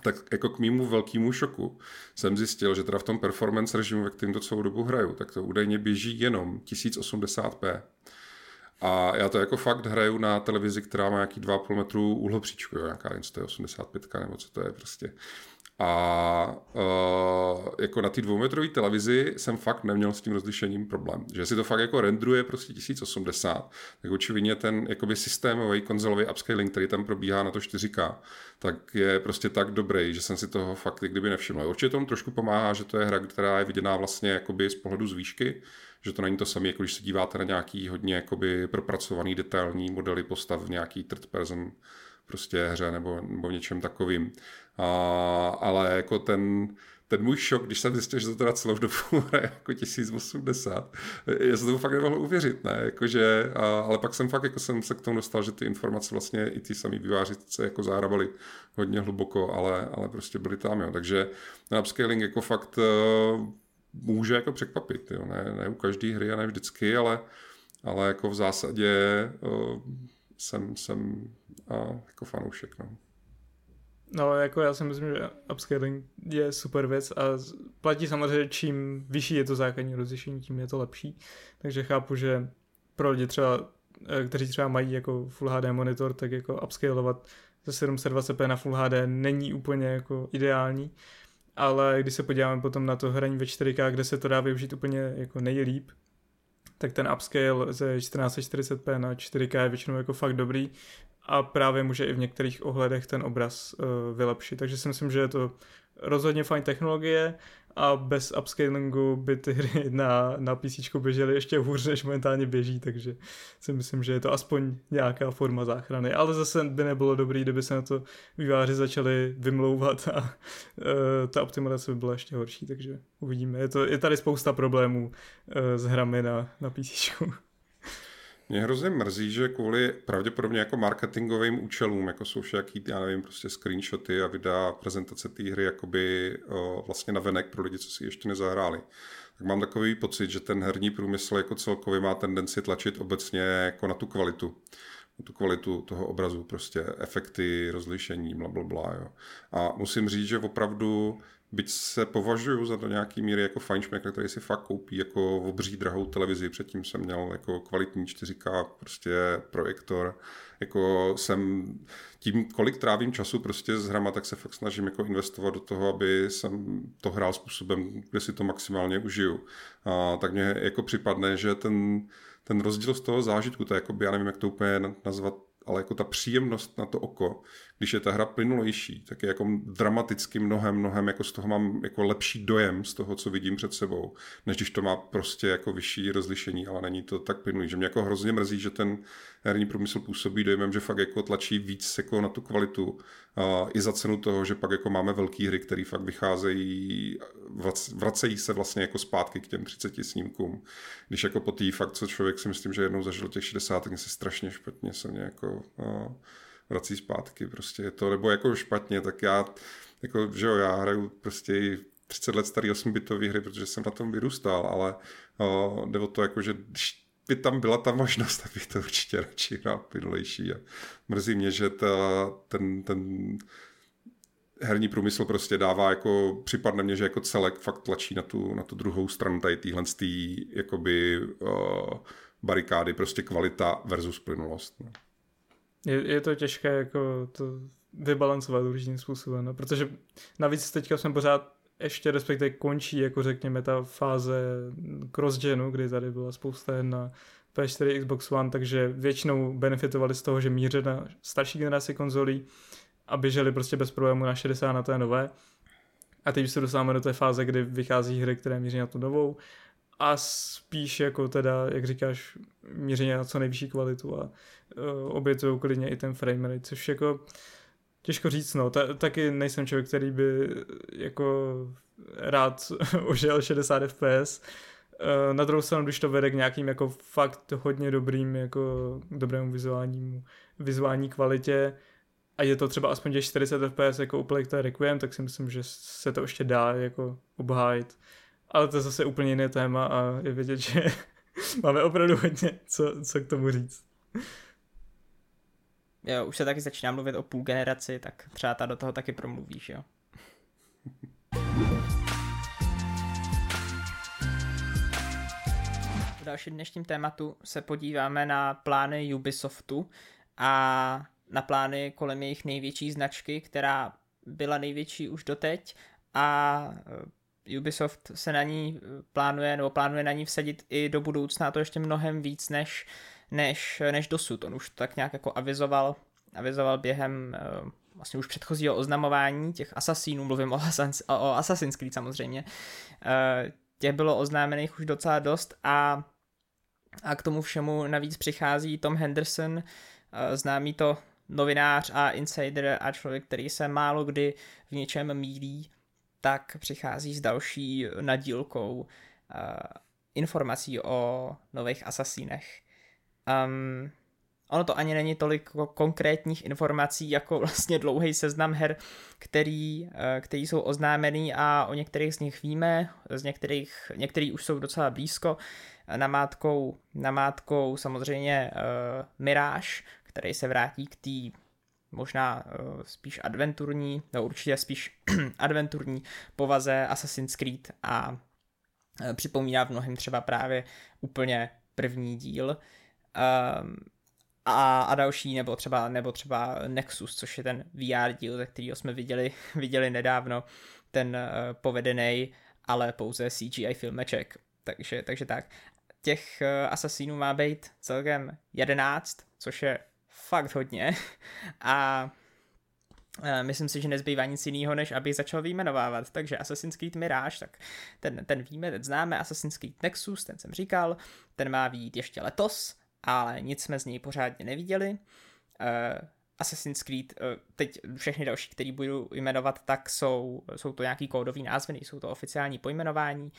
tak jako k mýmu velkému šoku jsem zjistil, že teda v tom performance režimu, ve kterém to celou dobu hraju, tak to údajně běží jenom 1080p. A já to jako fakt hraju na televizi, která má nějaký 2,5 metru úhlopříčku, jo, nějaká, nevím, co to je 85 nebo co to je prostě. A uh, jako na té dvoumetrové televizi jsem fakt neměl s tím rozlišením problém. Že si to fakt jako rendruje prostě 1080, tak očividně ten jakoby systémový konzolový upscaling, který tam probíhá na to 4K, tak je prostě tak dobrý, že jsem si toho fakt kdyby nevšiml. Určitě tomu trošku pomáhá, že to je hra, která je viděná vlastně jakoby z pohledu z výšky, že to není to samé, jako když se díváte na nějaký hodně jakoby propracovaný detailní modely postav v nějaký third person prostě hře nebo, nebo něčem takovým. A, ale jako ten, ten můj šok, když jsem zjistil, že to teda celou dobu hraje jako 1080, já jsem tomu fakt nemohl uvěřit, ne, jakože, a, ale pak jsem fakt, jako jsem se k tomu dostal, že ty informace vlastně i ty samý výváři se jako zahrabali hodně hluboko, ale, ale prostě byly tam, jo, takže ten upscaling jako fakt uh, může jako překvapit, jo, ne, ne u každé hry a ne vždycky, ale, ale jako v zásadě uh, jsem, jsem uh, jako fanoušek, no. No, jako já si myslím, že upscaling je super věc a platí samozřejmě, čím vyšší je to základní rozlišení, tím je to lepší. Takže chápu, že pro lidi třeba, eh, kteří třeba mají jako Full HD monitor, tak jako upscalovat ze 720p na Full HD není úplně jako ideální. Ale když se podíváme potom na to hraní ve 4K, kde se to dá využít úplně jako nejlíp, tak ten upscale ze 1440p na 4K je většinou jako fakt dobrý a právě může i v některých ohledech ten obraz uh, vylepšit. Takže si myslím, že je to rozhodně fajn technologie a bez upscalingu by ty hry na, na PC běžely ještě hůř, než momentálně běží, takže si myslím, že je to aspoň nějaká forma záchrany. Ale zase by nebylo dobrý, kdyby se na to výváři začali vymlouvat a uh, ta optimalizace by byla ještě horší, takže uvidíme. Je, to, je tady spousta problémů uh, s hrami na, na PC. Mě hrozně mrzí, že kvůli pravděpodobně jako marketingovým účelům, jako jsou všaký, já nevím, prostě screenshoty a videa, prezentace té hry jakoby o, vlastně na venek pro lidi, co si ještě nezahráli. Tak mám takový pocit, že ten herní průmysl jako celkově má tendenci tlačit obecně jako na tu kvalitu na tu kvalitu toho obrazu, prostě efekty, rozlišení, bla, bla, bla, jo. A musím říct, že opravdu byť se považuji za do nějaký míry jako fajnšmek, který si fakt koupí jako obří drahou televizi, předtím jsem měl jako kvalitní 4K prostě projektor, jako jsem tím, kolik trávím času prostě s hrama, tak se fakt snažím jako investovat do toho, aby jsem to hrál způsobem, kde si to maximálně užiju. A tak mně jako připadne, že ten, ten rozdíl z toho zážitku, to je jako, já nevím, jak to úplně nazvat ale jako ta příjemnost na to oko, když je ta hra plynulejší, tak je jako dramaticky mnohem, mnohem, jako z toho mám jako lepší dojem z toho, co vidím před sebou, než když to má prostě jako vyšší rozlišení, ale není to tak plynulý, že mě jako hrozně mrzí, že ten herní průmysl působí dojmem, že fakt jako tlačí víc jako na tu kvalitu a i za cenu toho, že pak jako máme velké hry, které fakt vycházejí, vracejí se vlastně jako zpátky k těm 30 snímkům. Když jako po té fakt, co člověk si myslím, že jednou zažil těch 60, tak se strašně špatně se mě jako a, vrací zpátky. Prostě je to, nebo jako špatně, tak já, jako, že jo, já hraju prostě 30 let starý 8-bitový hry, protože jsem na tom vyrůstal, ale o, jde o to, jako, že když by tam byla ta možnost, tak bych to určitě radši hrál plynulejší. A mrzí mě, že ta, ten, ten herní průmysl prostě dává jako, připadne mně, že jako celek fakt tlačí na tu, na tu druhou stranu tady týhle tý, jakoby uh, barikády, prostě kvalita versus plynulost. No. Je, je to těžké jako to vybalancovat určitým způsobem, no, protože navíc teďka jsme pořád ještě respektive končí, jako řekněme, ta fáze cross-genu, kdy tady byla spousta na PS4, Xbox One, takže většinou benefitovali z toho, že míře na starší generaci konzolí a běželi prostě bez problému na 60 na té nové. A teď se dostáváme do té fáze, kdy vychází hry, které míří na tu novou a spíš jako teda, jak říkáš, míří na co nejvyšší kvalitu a uh, obětují klidně i ten frame rate, což jako Těžko říct, no. Ta, taky nejsem člověk, který by jako rád ožil 60 fps. Eh, na druhou stranu, když to vede k nějakým jako fakt hodně dobrým, jako dobrému vizuálnímu, vizuální kvalitě a je to třeba aspoň těch 40 fps jako úplně to Requiem, tak si myslím, že se to ještě dá jako obhájit. Ale to je zase úplně jiné téma a je vidět, že máme opravdu hodně co, co k tomu říct jo, už se taky začíná mluvit o půl generaci, tak třeba ta do toho taky promluvíš, jo. V dalším dnešním tématu se podíváme na plány Ubisoftu a na plány kolem jejich největší značky, která byla největší už doteď a Ubisoft se na ní plánuje, nebo plánuje na ní vsadit i do budoucna, to ještě mnohem víc než než, než dosud. On už to tak nějak jako avizoval, avizoval během uh, vlastně už předchozího oznamování těch asasínů, mluvím o, Assassin's, o Assassin's Creed samozřejmě, uh, těch bylo oznámených už docela dost a, a k tomu všemu navíc přichází Tom Henderson, známý to novinář a insider a člověk, který se málo kdy v něčem mílí, tak přichází s další nadílkou uh, informací o nových asasínech. Um, ono to ani není tolik konkrétních informací, jako vlastně dlouhý seznam her, který, eh, který jsou oznámený a o některých z nich víme, z některých, některý už jsou docela blízko. Namátkou, namátkou samozřejmě uh, Mirage, který se vrátí k té možná uh, spíš adventurní, no určitě spíš adventurní povaze Assassin's Creed a uh, připomíná v mnohem třeba právě úplně první díl. Um, a, a další, nebo třeba, nebo třeba Nexus, což je ten VR díl, ze kterého jsme viděli, viděli nedávno, ten uh, povedený, ale pouze CGI filmeček. Takže, takže tak. Těch uh, asasínů má být celkem 11, což je fakt hodně. A uh, myslím si, že nezbývá nic jiného, než aby začal vyjmenovávat. Takže Assassin's Creed Mirage, tak ten, ten víme, ten známe. Assassin's Creed Nexus, ten jsem říkal, ten má být ještě letos ale nic jsme z něj pořádně neviděli. Uh, Assassin's Creed, uh, teď všechny další, které budu jmenovat, tak jsou, jsou to nějaký kódový názvy, nejsou to oficiální pojmenování.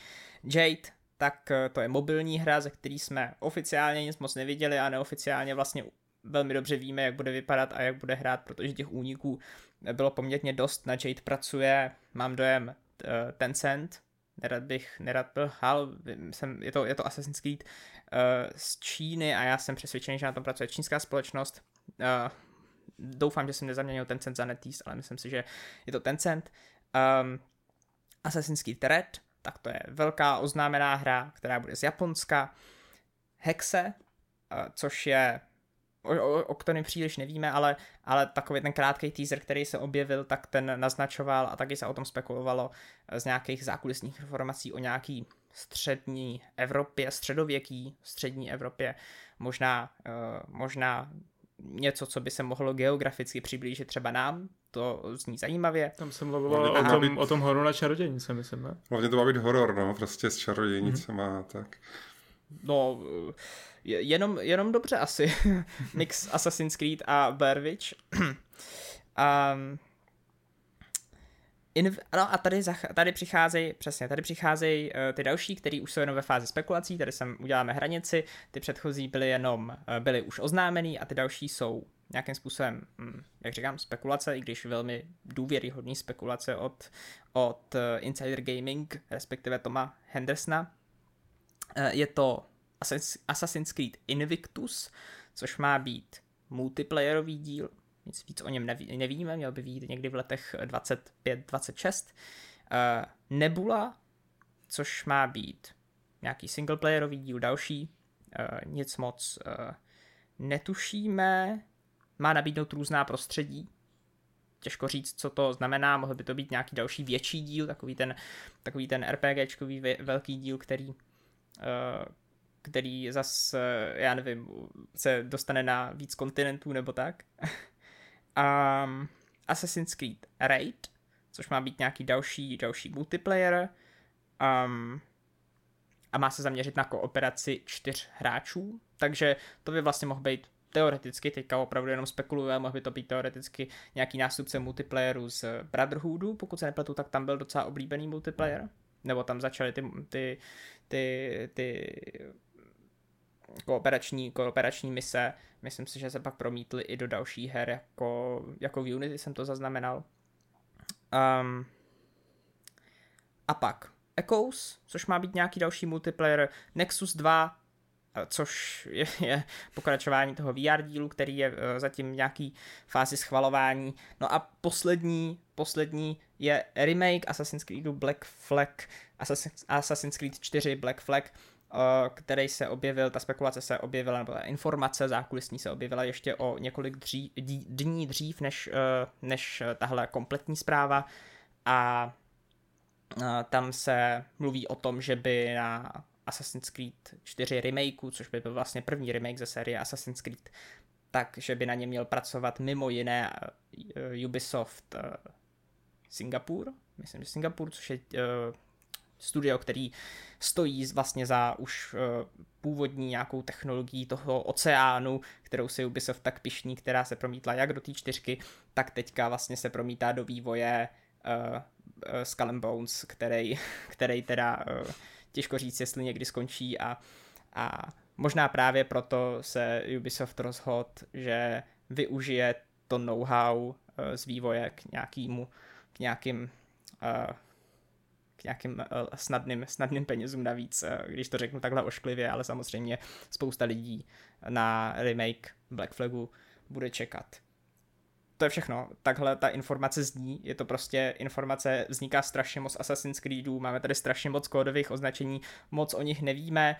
Jade, tak to je mobilní hra, ze který jsme oficiálně nic moc neviděli a neoficiálně vlastně velmi dobře víme, jak bude vypadat a jak bude hrát, protože těch úniků bylo poměrně dost. Na Jade pracuje, mám dojem, Tencent, nerad bych, nerad byl hal, jsem, je, to, je to Assassin's Creed uh, z Číny a já jsem přesvědčený, že na tom pracuje čínská společnost. Uh, doufám, že jsem nezaměnil Tencent za NetEase, ale myslím si, že je to Tencent. Um, Assassin's Creed Red, tak to je velká oznámená hra, která bude z Japonska. Hexe, uh, což je o, o, o kterém příliš nevíme, ale, ale takový ten krátký teaser, který se objevil, tak ten naznačoval a taky se o tom spekulovalo z nějakých zákulisních informací o nějaký střední Evropě, středověký střední Evropě, možná, uh, možná něco, co by se mohlo geograficky přiblížit třeba nám, to zní zajímavě. Tam jsem mluvil o tom, být... o tom hororu na čarodějnice, myslím, ne? Hlavně to má být horor, no, prostě s čarodějnicema mm-hmm. tak. No, jenom, jenom dobře asi. Mix Assassin's Creed a Blair Witch. um, In, no a tady, tady přicházejí, přesně, tady přicházejí uh, ty další, který už jsou jenom ve fázi spekulací, tady sem uděláme hranici, ty předchozí byly jenom, uh, byly už oznámený a ty další jsou nějakým způsobem, hm, jak říkám, spekulace, i když velmi důvěryhodný spekulace od, od uh, Insider Gaming, respektive Toma Hendersona. Uh, je to Assassin's Creed Invictus, což má být multiplayerový díl, nic víc o něm neví, nevíme, měl by být někdy v letech 25-26. Uh, eh, Nebula, což má být nějaký singleplayerový díl další, uh, nic moc uh, netušíme, má nabídnout různá prostředí, těžko říct, co to znamená, mohl by to být nějaký další větší díl, takový ten, takový ten RPGčkový velký díl, který, který zas, já nevím, se dostane na víc kontinentů nebo tak. um, Assassin's Creed Raid, což má být nějaký další, další multiplayer. Um, a má se zaměřit na kooperaci čtyř hráčů, takže to by vlastně mohl být teoreticky, teďka opravdu jenom spekuluje, mohl by to být teoreticky nějaký nástupce multiplayeru z Brotherhoodu, pokud se nepletu, tak tam byl docela oblíbený multiplayer, nebo tam začaly ty, ty, ty, ty kooperační, kooperační mise. Myslím si, že se pak promítly i do dalších her, jako, jako v Unity jsem to zaznamenal. Um, a pak Echoes, což má být nějaký další multiplayer, Nexus 2, což je, je pokračování toho VR dílu, který je eh, zatím v nějaký fázi schvalování. No a poslední, poslední je remake Assassin's Creed Black Flag, Assassin's, Creed 4 Black Flag, Eh, který se objevil, ta spekulace se objevila, nebo ta informace zákulisní se objevila ještě o několik dří, dní dřív, než, než tahle kompletní zpráva. A tam se mluví o tom, že by na Assassin's Creed 4 remakeu, což by byl vlastně první remake ze série Assassin's Creed, takže by na ně měl pracovat mimo jiné Ubisoft Singapur, myslím, že Singapur, což je studio, který stojí vlastně za už uh, původní nějakou technologií toho oceánu, kterou si Ubisoft tak pišní, která se promítla jak do té čtyřky, tak teďka vlastně se promítá do vývoje uh, Skull and Bones, který, který teda uh, těžko říct, jestli někdy skončí a, a možná právě proto se Ubisoft rozhodl, že využije to know-how uh, z vývoje k nějakému, k nějakým uh, k nějakým uh, snadným, snadným penězům navíc, uh, když to řeknu takhle ošklivě, ale samozřejmě spousta lidí na remake Black Flagu bude čekat. To je všechno. Takhle ta informace zní, je to prostě informace, vzniká strašně moc Assassin's Creedů, máme tady strašně moc kódových označení, moc o nich nevíme,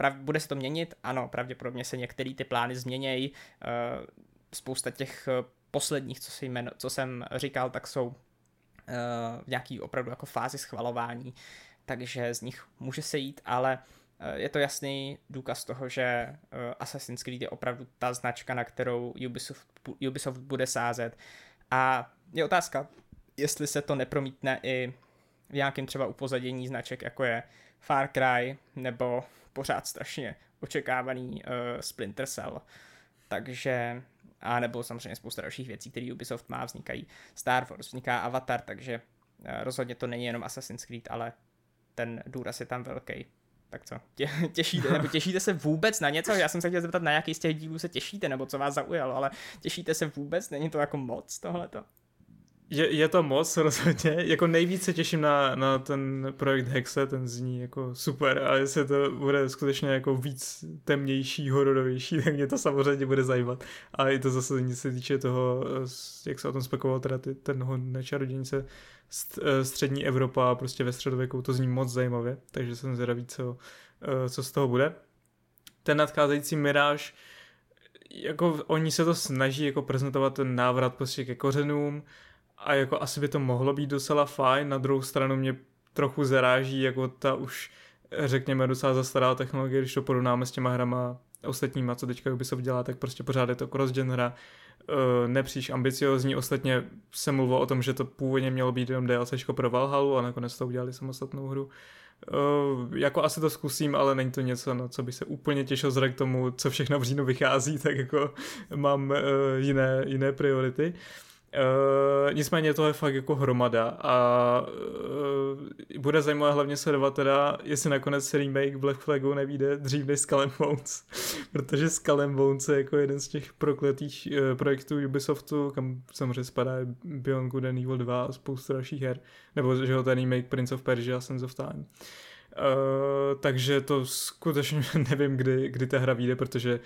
Prav, bude se to měnit? Ano, pravděpodobně se některé ty plány změnějí. Uh, spousta těch posledních, co, si jmeno, co jsem říkal, tak jsou v nějaký opravdu jako fázi schvalování, takže z nich může se jít, ale eh, je to jasný důkaz toho, že eh, Assassin's Creed je opravdu ta značka, na kterou Ubisoft, Ubisoft bude sázet. A je otázka, jestli se to nepromítne i v nějakém třeba upozadění značek, jako je Far Cry, nebo pořád strašně očekávaný uh, Splinter Cell. Takže a nebo samozřejmě spousta dalších věcí, které Ubisoft má, vznikají Star Wars, vzniká Avatar, takže eh, rozhodně to není jenom Assassin's Creed, ale ten důraz je tam velký. Tak co, Tě, těšíte, nebo těšíte se vůbec na něco? Já jsem se chtěl zeptat, na jaký z těch dílů se těšíte, nebo co vás zaujalo, ale těšíte se vůbec? Není to jako moc tohleto? Je, je to moc rozhodně, jako nejvíc se těším na, na ten projekt Hexe, ten zní jako super a jestli to bude skutečně jako víc temnější, hororovější, tak mě to samozřejmě bude zajímat. A i to zase se týče toho, jak se o tom spekuloval teda ty, ten nečarodějnice eh, střední Evropa prostě ve středověku, to zní moc zajímavě, takže jsem zvědavý, co, eh, co z toho bude. Ten nadcházející Miráž, jako oni se to snaží jako prezentovat ten návrat prostě ke kořenům, a jako asi by to mohlo být docela fajn, na druhou stranu mě trochu zaráží jako ta už řekněme docela zastará technologie, když to porovnáme s těma hrama ostatníma, co teďka Ubisoft dělá, tak prostě pořád je to cross-gen hra, uh, nepříliš ambiciozní, ostatně se mluvilo o tom, že to původně mělo být jenom DLC pro Valhalu a nakonec to udělali samostatnou hru. Uh, jako asi to zkusím, ale není to něco, na co by se úplně těšil vzhledem k tomu, co všechno v říjnu vychází, tak jako mám uh, jiné, jiné priority. Uh, nicméně to je fakt jako hromada a uh, bude zajímavé hlavně sledovat teda, jestli nakonec remake Black Flagu nevíde dřív než Skull and Bones, protože Skull and Bones je jako jeden z těch prokletých uh, projektů Ubisoftu, kam samozřejmě spadá Beyond Good and Evil 2 a spoustu dalších her, nebo že ho ten remake Prince of Persia a Sense of Time. Uh, takže to skutečně nevím, kdy, kdy ta hra vyjde, protože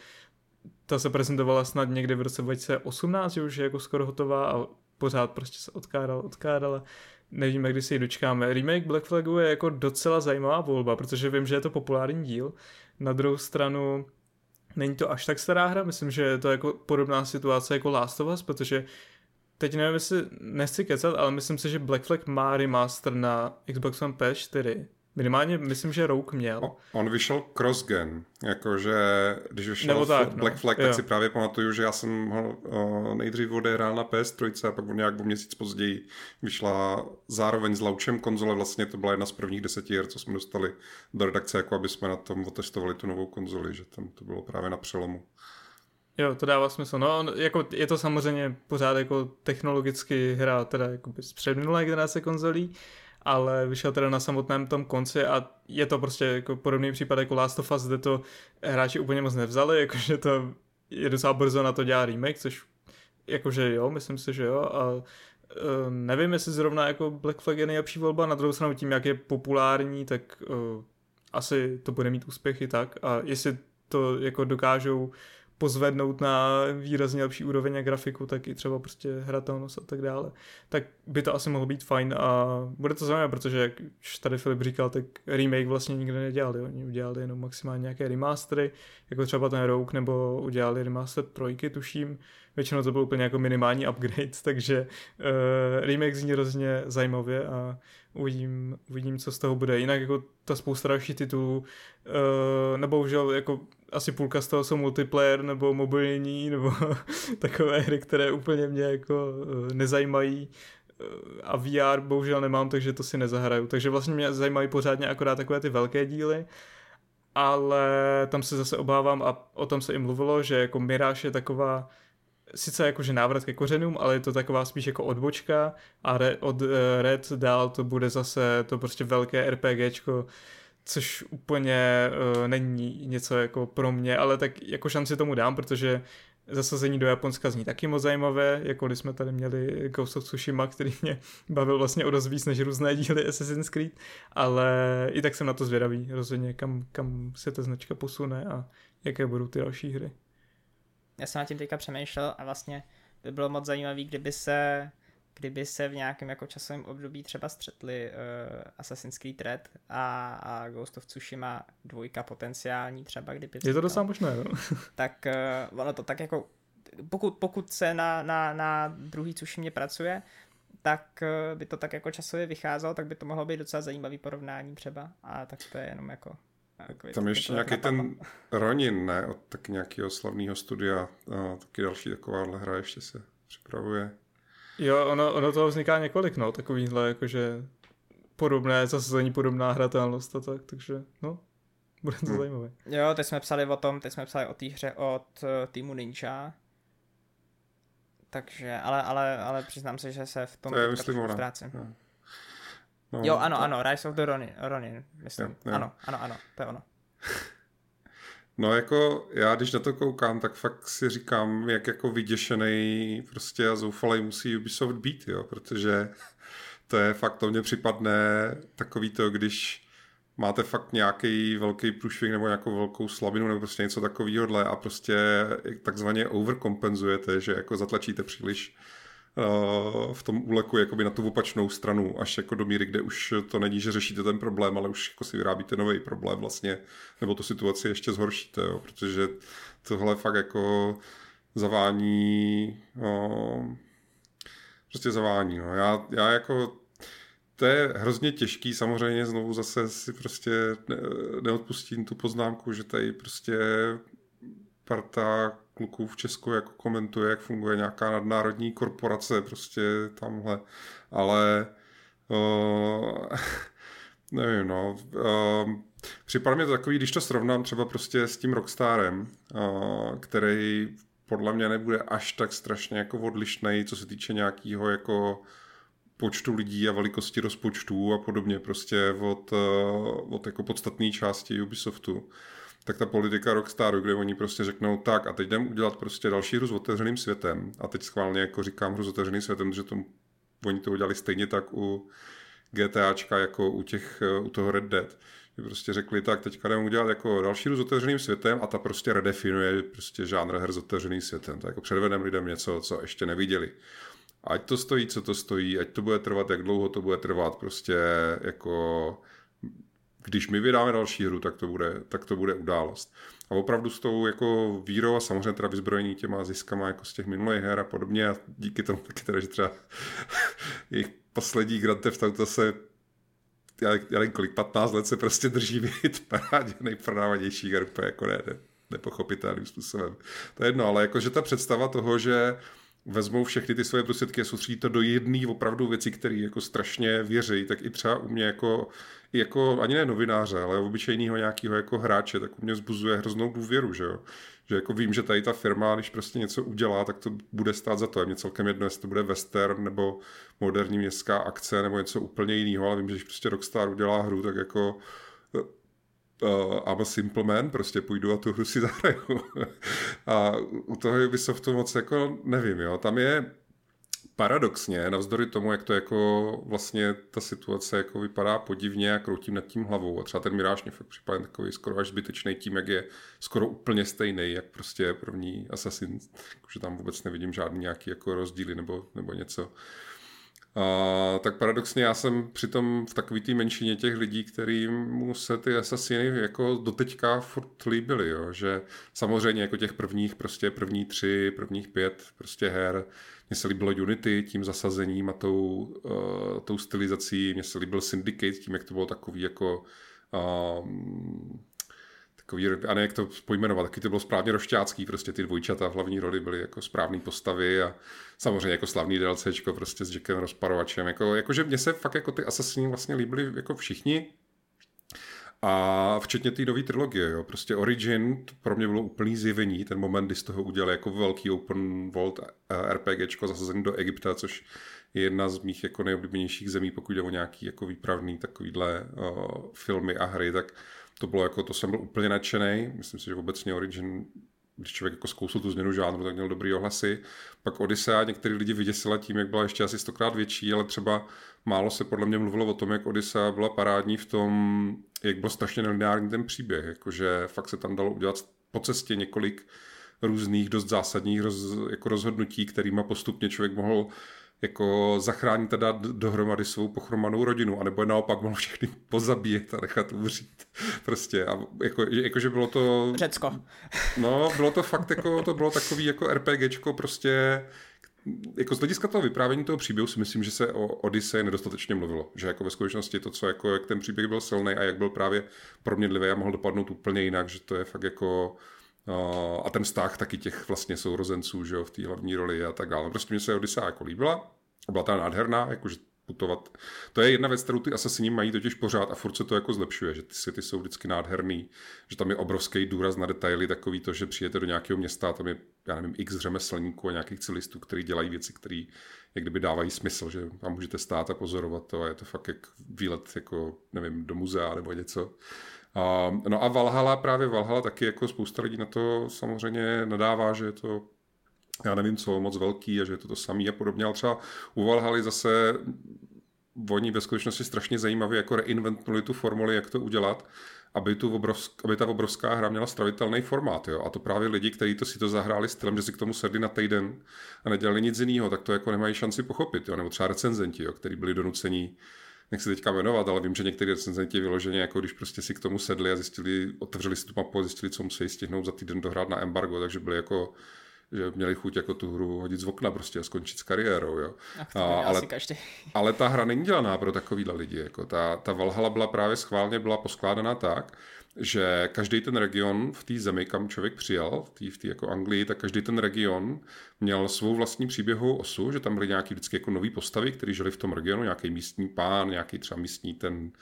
ta se prezentovala snad někdy v roce 2018, že už je jako skoro hotová a pořád prostě se odkládala, odkládala. Nevíme, kdy si ji dočkáme. Remake Black Flagu je jako docela zajímavá volba, protože vím, že je to populární díl. Na druhou stranu není to až tak stará hra, myslím, že je to jako podobná situace jako Last of Us, protože teď nevím, jestli nechci kecat, ale myslím si, že Black Flag má remaster na Xbox One PS4 Minimálně myslím, že Rouk měl. On vyšel cross-gen, jakože když vyšel Nebo tak, Black no. Flag, tak jo. si právě pamatuju, že já jsem ho o, nejdřív odehrál na PS3 a pak nějak o měsíc později vyšla zároveň s laučem konzole, vlastně to byla jedna z prvních deseti her, co jsme dostali do redakce, jako aby jsme na tom otestovali tu novou konzoli, že tam to bylo právě na přelomu. Jo, to dává smysl. No, jako je to samozřejmě pořád jako technologicky hra teda jako z předminulé generace konzolí, ale vyšel teda na samotném tom konci a je to prostě jako podobný případ jako Last of Us, kde to hráči úplně moc nevzali, jakože to je docela brzo na to dělá remake, což jakože jo, myslím si, že jo a uh, nevím, jestli zrovna jako Black Flag je nejlepší volba, na druhou stranu tím, jak je populární, tak uh, asi to bude mít úspěchy tak a jestli to jako dokážou pozvednout na výrazně lepší úroveň a grafiku, tak i třeba prostě hratelnost a tak dále. Tak by to asi mohlo být fajn a bude to zajímavé, protože jak už tady Filip říkal, tak remake vlastně nikdy nedělali. Oni udělali jenom maximálně nějaké remastery, jako třeba ten Rogue, nebo udělali remaster trojky, tuším. Většinou to byl úplně jako minimální upgrade, takže uh, remake zní hrozně zajímavě a uvidím, uvidím, co z toho bude. Jinak jako ta spousta dalších titulů, uh, nebo už jako asi půlka z toho jsou multiplayer nebo mobilní nebo takové hry, které úplně mě jako uh, nezajímají uh, a VR bohužel nemám, takže to si nezahraju. Takže vlastně mě zajímají pořádně akorát takové ty velké díly, ale tam se zase obávám a o tom se i mluvilo, že jako Mirage je taková sice jakože návrat ke kořenům, ale je to taková spíš jako odbočka a od uh, Red dál to bude zase to prostě velké RPGčko, což úplně uh, není něco jako pro mě, ale tak jako šanci tomu dám, protože zasazení do Japonska zní taky moc zajímavé, jako když jsme tady měli Ghost of Tsushima, který mě bavil vlastně o dost víc než různé díly Assassin's Creed, ale i tak jsem na to zvědavý, rozhodně kam, kam se ta značka posune a jaké budou ty další hry. Já jsem na tím teďka přemýšlel a vlastně by bylo moc zajímavé, kdyby se kdyby se v nějakém jako časovém období třeba střetli uh, Assassin's Creed Red a, a Ghost of Tsushima dvojka potenciální třeba, kdyby... Je to docela možné, no. tak uh, ono to tak jako, pokud, pokud se na, na, na druhý Tsushimě pracuje, tak uh, by to tak jako časově vycházelo, tak by to mohlo být docela zajímavý porovnání třeba a tak to je jenom jako Takový Tam ještě nějaký ten Ronin, ne? Od taky nějakého slavného studia. A taky další takováhle hra ještě se připravuje. Jo, ono, ono toho vzniká několik, no, takovýhle, jakože podobné zasazení, podobná hratelnost a tak, takže, no, bude to hmm. zajímavé. Jo, teď jsme psali o tom, teď jsme psali o té hře od uh, týmu Ninja, takže, ale, ale, ale přiznám se, že se v tom to je, myslím, ztrácím. No. No, jo, ano, to... ano, Rise of the Ronin, Ronin myslím. Jo, jo. Ano, ano, ano, to je ono. No jako já, když na to koukám, tak fakt si říkám, jak jako vyděšený prostě a zoufalý musí Ubisoft být, jo, protože to je fakt, to mně připadne takový to, když máte fakt nějaký velký průšvih nebo nějakou velkou slabinu nebo prostě něco takového a prostě takzvaně overkompenzujete, že jako zatlačíte příliš v tom úleku jakoby na tu opačnou stranu, až jako do míry, kde už to není, že řešíte ten problém, ale už jako si vyrábíte nový problém vlastně, nebo tu situaci ještě zhoršíte, jo, protože tohle fakt jako zavání, no, prostě zavání, no. Já, já jako to je hrozně těžký, samozřejmě znovu zase si prostě neodpustím tu poznámku, že tady prostě parta kluků v Česku jako komentuje, jak funguje nějaká nadnárodní korporace prostě tamhle, ale uh, nevím, no. Uh, připadá mi to takový, když to srovnám třeba prostě s tím Rockstarem, uh, který podle mě nebude až tak strašně jako odlišný, co se týče nějakého jako počtu lidí a velikosti rozpočtů a podobně prostě od, od jako podstatné části Ubisoftu tak ta politika Rockstaru, kde oni prostě řeknou tak a teď jdem udělat prostě další hru s otevřeným světem a teď schválně jako říkám hru s otevřeným světem, že to, oni to udělali stejně tak u GTAčka jako u, těch, u toho Red Dead. Že prostě řekli tak, teďka jdeme udělat jako další hru s otevřeným světem a ta prostě redefinuje prostě žánr her s otevřeným světem. Tak jako předvedem lidem něco, co ještě neviděli. Ať to stojí, co to stojí, ať to bude trvat, jak dlouho to bude trvat, prostě jako když my vydáme další hru, tak to bude, tak to bude událost. A opravdu s tou jako vírou a samozřejmě teda vyzbrojení těma ziskama jako z těch minulých her a podobně a díky tomu taky teda, že třeba jejich poslední Grand Theft Auto se já, já nevím kolik, 15 let se prostě drží být parádě nejprodávanější her, jako ne, ne, nepochopitelným způsobem. To je jedno, ale jakože ta představa toho, že vezmou všechny ty svoje prostředky a soustředí to do jedné opravdu věci, které jako strašně věří, tak i třeba u mě jako, jako ani ne novináře, ale obyčejného nějakého jako hráče, tak u mě vzbuzuje hroznou důvěru, že jo. Že jako vím, že tady ta firma, když prostě něco udělá, tak to bude stát za to. Je mě celkem jedno, jestli to bude western nebo moderní městská akce nebo něco úplně jiného, ale vím, že když prostě Rockstar udělá hru, tak jako uh, I'm a simple man, prostě půjdu a tu hru si zahraju. a u toho Ubisoftu moc jako nevím, jo. Tam je paradoxně, navzdory tomu, jak to jako vlastně ta situace jako vypadá podivně a kroutím nad tím hlavou. A třeba ten Miráž mě fakt připadá takový skoro až zbytečný tím, jak je skoro úplně stejný, jak prostě první Assassin, že tam vůbec nevidím žádný nějaký jako rozdíly nebo, nebo něco. A, tak paradoxně já jsem přitom v takový té menšině těch lidí, kterým se ty asasiny jako doteďka furt líbily, jo? že samozřejmě jako těch prvních, prostě první tři, prvních pět prostě her, mně se líbilo Unity tím zasazením a tou, uh, tou stylizací, mně se líbil Syndicate tím, jak to bylo takový jako um, takový, a ne jak to pojmenovat, taky to bylo správně rošťácký, prostě ty dvojčata v hlavní roli byly jako správné postavy a samozřejmě jako slavný DLCčko prostě s Jackem Rozparovačem, jako, jakože mně se fakt jako ty Assassini vlastně líbily jako všichni, a včetně té nové trilogie, jo. Prostě Origin pro mě bylo úplný zjevení, ten moment, kdy z toho udělali jako velký open world eh, RPGčko zasazený do Egypta, což je jedna z mých jako nejoblíbenějších zemí, pokud jde o nějaký jako výpravný takovýhle uh, filmy a hry, tak to bylo jako, to jsem byl úplně nadšený. Myslím si, že obecně Origin když člověk jako zkousil tu změnu žánru, tak měl dobrý ohlasy. Pak Odyssea některý lidi vyděsila tím, jak byla ještě asi stokrát větší, ale třeba málo se podle mě mluvilo o tom, jak Odyssea byla parádní v tom, jak byl strašně nelineární ten příběh, jakože fakt se tam dalo udělat po cestě několik různých dost zásadních roz, jako rozhodnutí, kterýma postupně člověk mohl jako zachránit teda dohromady svou pochromanou rodinu, anebo je naopak mohl všechny pozabíjet a nechat umřít. Prostě, a jako, jako, že bylo to... Řecko. No, bylo to fakt jako, to bylo takový jako RPGčko prostě, jako z hlediska toho vyprávění toho příběhu si myslím, že se o Odyssey nedostatečně mluvilo. Že jako ve skutečnosti to, co jako, jak ten příběh byl silný a jak byl právě proměnlivý a mohl dopadnout úplně jinak, že to je fakt jako a ten vztah taky těch vlastně sourozenců, že jo, v té hlavní roli a tak dále. Prostě mi se Odyssea jako líbila, byla ta nádherná, jakože putovat. To je jedna věc, kterou ty asasini mají totiž pořád a furt se to jako zlepšuje, že ty světy jsou vždycky nádherný, že tam je obrovský důraz na detaily, takový to, že přijete do nějakého města, tam je, já nevím, x řemeslníků a nějakých civilistů, kteří dělají věci, které jak kdyby dávají smysl, že tam můžete stát a pozorovat to a je to fakt jak výlet, jako nevím, do muzea nebo něco. A, no a Valhalla, právě Valhalla taky jako spousta lidí na to samozřejmě nadává, že je to já nevím co, moc velký a že je to to samý a podobně, ale třeba u Valhaly zase oni ve skutečnosti strašně zajímavě jako reinventnuli tu formuli, jak to udělat, aby, tu obrovsk, aby ta obrovská hra měla stravitelný formát. Jo? A to právě lidi, kteří to si to zahráli stylem, že si k tomu sedli na týden a nedělali nic jiného, tak to jako nemají šanci pochopit. Jo? Nebo třeba recenzenti, jo? kteří byli donuceni nechci teďka jmenovat, ale vím, že někteří recenzenti vyloženě, jako když prostě si k tomu sedli a zjistili, otevřeli si tu mapu a zjistili, co musí stihnout za týden dohrát na embargo, takže byli jako že měli chuť jako tu hru hodit z okna prostě a skončit s kariérou, jo. Ach, a, ale, každý. ale ta hra není dělaná pro takovýhle lidi, jako ta, ta Valhalla byla právě schválně byla poskládaná tak, že každý ten region v té zemi, kam člověk přijel, v té jako Anglii, tak každý ten region měl svou vlastní příběhovou osu, že tam byly nějaký vždycky jako nový postavy, kteří žili v tom regionu, nějaký místní pán, nějaký třeba místní ten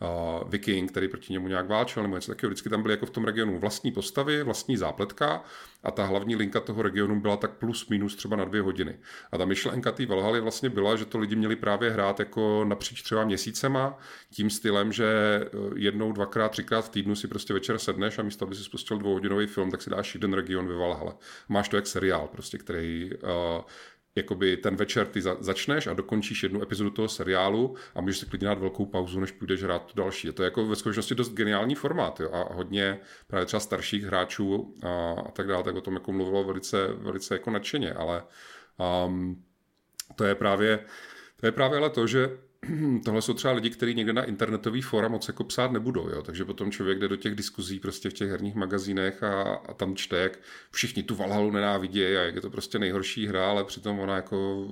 uh, viking, který proti němu nějak válčil, nebo něco takového. Vždycky tam byly jako v tom regionu vlastní postavy, vlastní zápletka a ta hlavní linka toho regionu byla tak plus minus třeba na dvě hodiny. A ta myšlenka té Valhaly vlastně byla, že to lidi měli právě hrát jako napříč třeba měsícema, tím stylem, že eh, jednou, dvakrát, třikrát v týdnu si prostě večer sedneš a místo, aby si spustil dvouhodinový film, tak si dáš jeden region ve Valhale. Máš to jak seriál, prostě, který uh, jakoby ten večer ty za, začneš a dokončíš jednu epizodu toho seriálu a můžeš si klidně dát velkou pauzu, než půjdeš hrát tu další. Je to jako ve skutečnosti dost geniální formát jo? a hodně právě třeba starších hráčů a, a tak dále, tak o tom jako mluvilo velice, velice jako nadšeně, ale um, to je právě to je právě ale to, že tohle jsou třeba lidi, kteří někde na internetový fora moc jako psát nebudou, jo? takže potom člověk jde do těch diskuzí prostě v těch herních magazínech a, a tam čte, jak všichni tu Valhalu nenávidí a jak je to prostě nejhorší hra, ale přitom ona jako,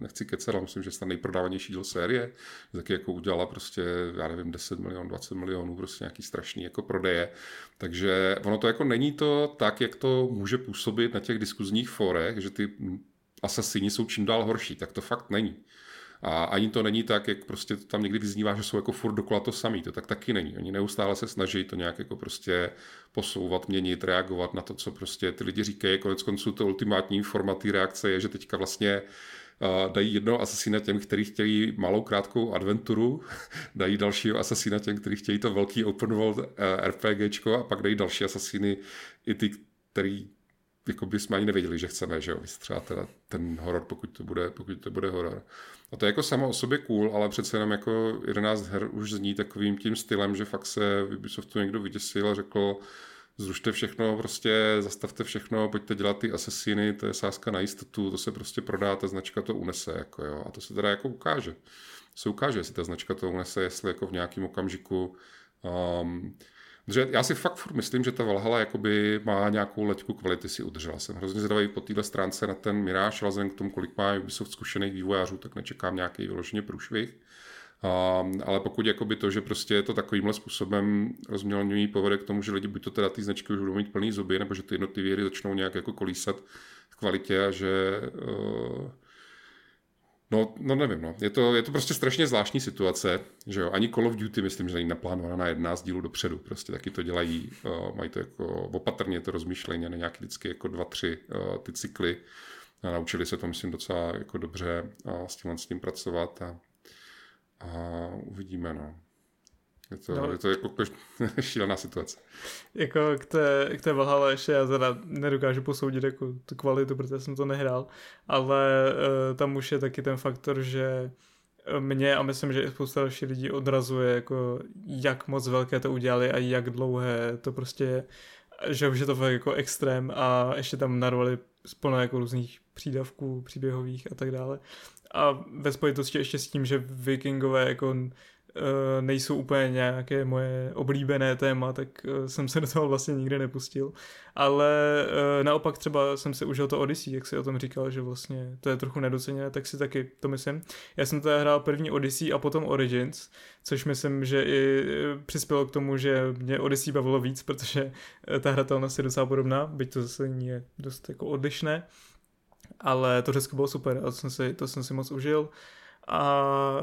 nechci kecat, ale myslím, že je nejprodávanější díl série, taky jako udělala prostě, já nevím, 10 milionů, 20 milionů, prostě nějaký strašný jako prodeje, takže ono to jako není to tak, jak to může působit na těch diskuzních forech, že ty asasíni jsou čím dál horší, tak to fakt není. A ani to není tak, jak prostě tam někdy vyznívá, že jsou jako furt dokola to samý. To tak taky není. Oni neustále se snaží to nějak jako prostě posouvat, měnit, reagovat na to, co prostě ty lidi říkají. Konec konců to ultimátní formatý reakce je, že teďka vlastně Uh, dají jednoho asasína těm, kteří chtějí malou krátkou adventuru, dají dalšího asasína těm, kteří chtějí to velký open world uh, RPGčko a pak dají další asasíny i ty, který jako bychom ani nevěděli, že chceme, že jo, třeba teda ten horor, pokud to bude, pokud to bude horor. A to je jako samo o sobě cool, ale přece jenom jako 11 her už zní takovým tím stylem, že fakt se Ubisoftu někdo vyděsil a řekl, zrušte všechno, prostě zastavte všechno, pojďte dělat ty asesíny, to je sázka na jistotu, to se prostě prodá, ta značka to unese, jako jo. A to se teda jako ukáže. Se ukáže, jestli ta značka to unese, jestli jako v nějakém okamžiku um, Protože já si fakt furt myslím, že ta Valhalla jakoby má nějakou leťku kvality si udržela. Jsem hrozně zvědavý po téhle stránce na ten Mirage, ale k tomu, kolik má Ubisoft zkušených vývojářů, tak nečekám nějaký vyloženě průšvih. Um, ale pokud jakoby to, že prostě je to takovýmhle způsobem rozmělňují, povede k tomu, že lidi buď to teda ty značky už budou mít plný zuby, nebo že ty jednotlivé hry začnou nějak jako kolísat v kvalitě a že uh, No, no nevím, no. Je to, je to prostě strašně zvláštní situace, že jo. Ani Call of Duty, myslím, že není naplánovaná na z dílů dopředu. Prostě taky to dělají, uh, mají to jako opatrně to rozmýšlení, ne nějaký vždycky jako dva, tři uh, ty cykly. A naučili se to, myslím, docela jako dobře uh, s tím, s tím pracovat a, a uvidíme, no. Je to, no. je to jako šílená situace. Jako k té, k té Valhalla ještě já teda nedokážu posoudit jako tu kvalitu, protože jsem to nehrál, ale uh, tam už je taky ten faktor, že mě a myslím, že i spousta dalších lidí odrazuje, jako jak moc velké to udělali a jak dlouhé to prostě je, že už je to fakt jako extrém a ještě tam narvali spolu jako různých přídavků příběhových a tak dále. A ve spojitosti ještě s tím, že vikingové jako nejsou úplně nějaké moje oblíbené téma, tak eh, jsem se do toho vlastně nikdy nepustil. Ale eh, naopak třeba jsem si užil to Odyssey, jak si o tom říkal, že vlastně to je trochu nedoceněné, tak si taky to myslím. Já jsem teda hrál první Odyssey a potom Origins, což myslím, že i přispělo k tomu, že mě Odyssey bavilo víc, protože ta hratelnost je docela podobná, byť to zase je dost jako odlišné ale to Řecko bylo super a to jsem si, to jsem si moc užil a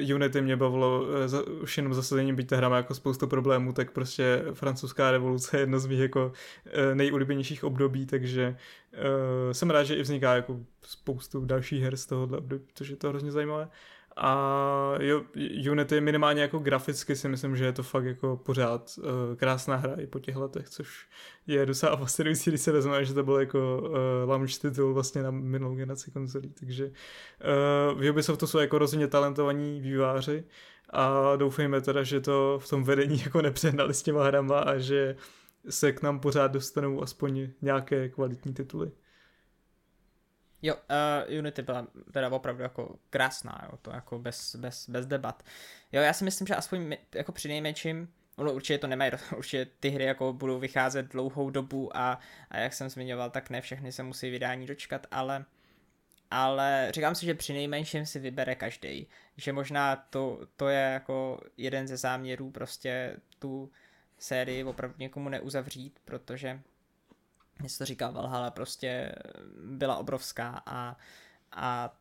uh, Unity mě bavilo uh, za, už jenom zasazením, byť ta hra má jako spoustu problémů, tak prostě francouzská revoluce je jedno z mých jako uh, nejulíbenějších období, takže uh, jsem rád, že i vzniká jako spoustu dalších her z tohohle období, protože je to hrozně zajímavé. A jo, Unity minimálně jako graficky si myslím, že je to fakt jako pořád uh, krásná hra i po těch letech, což je docela fascinující, když se vezme, že to byl jako uh, launch titul vlastně na minulou generaci konzolí, takže uh, v Ubisoftu jsou jako rozhodně talentovaní výváři a doufejme teda, že to v tom vedení jako nepřehnali s těma hrama a že se k nám pořád dostanou aspoň nějaké kvalitní tituly. Jo, uh, Unity byla teda opravdu jako krásná, jo, to jako bez, bez, bez debat. Jo, já si myslím, že aspoň my, jako při nejmenším ono určitě to nemají, určitě ty hry jako budou vycházet dlouhou dobu a, a jak jsem zmiňoval, tak ne všechny se musí vydání dočkat, ale ale říkám si, že při nejmenším si vybere každý. Že možná to, to je jako jeden ze záměrů prostě tu sérii opravdu někomu neuzavřít, protože něco to říká Valhalla, prostě byla obrovská a, a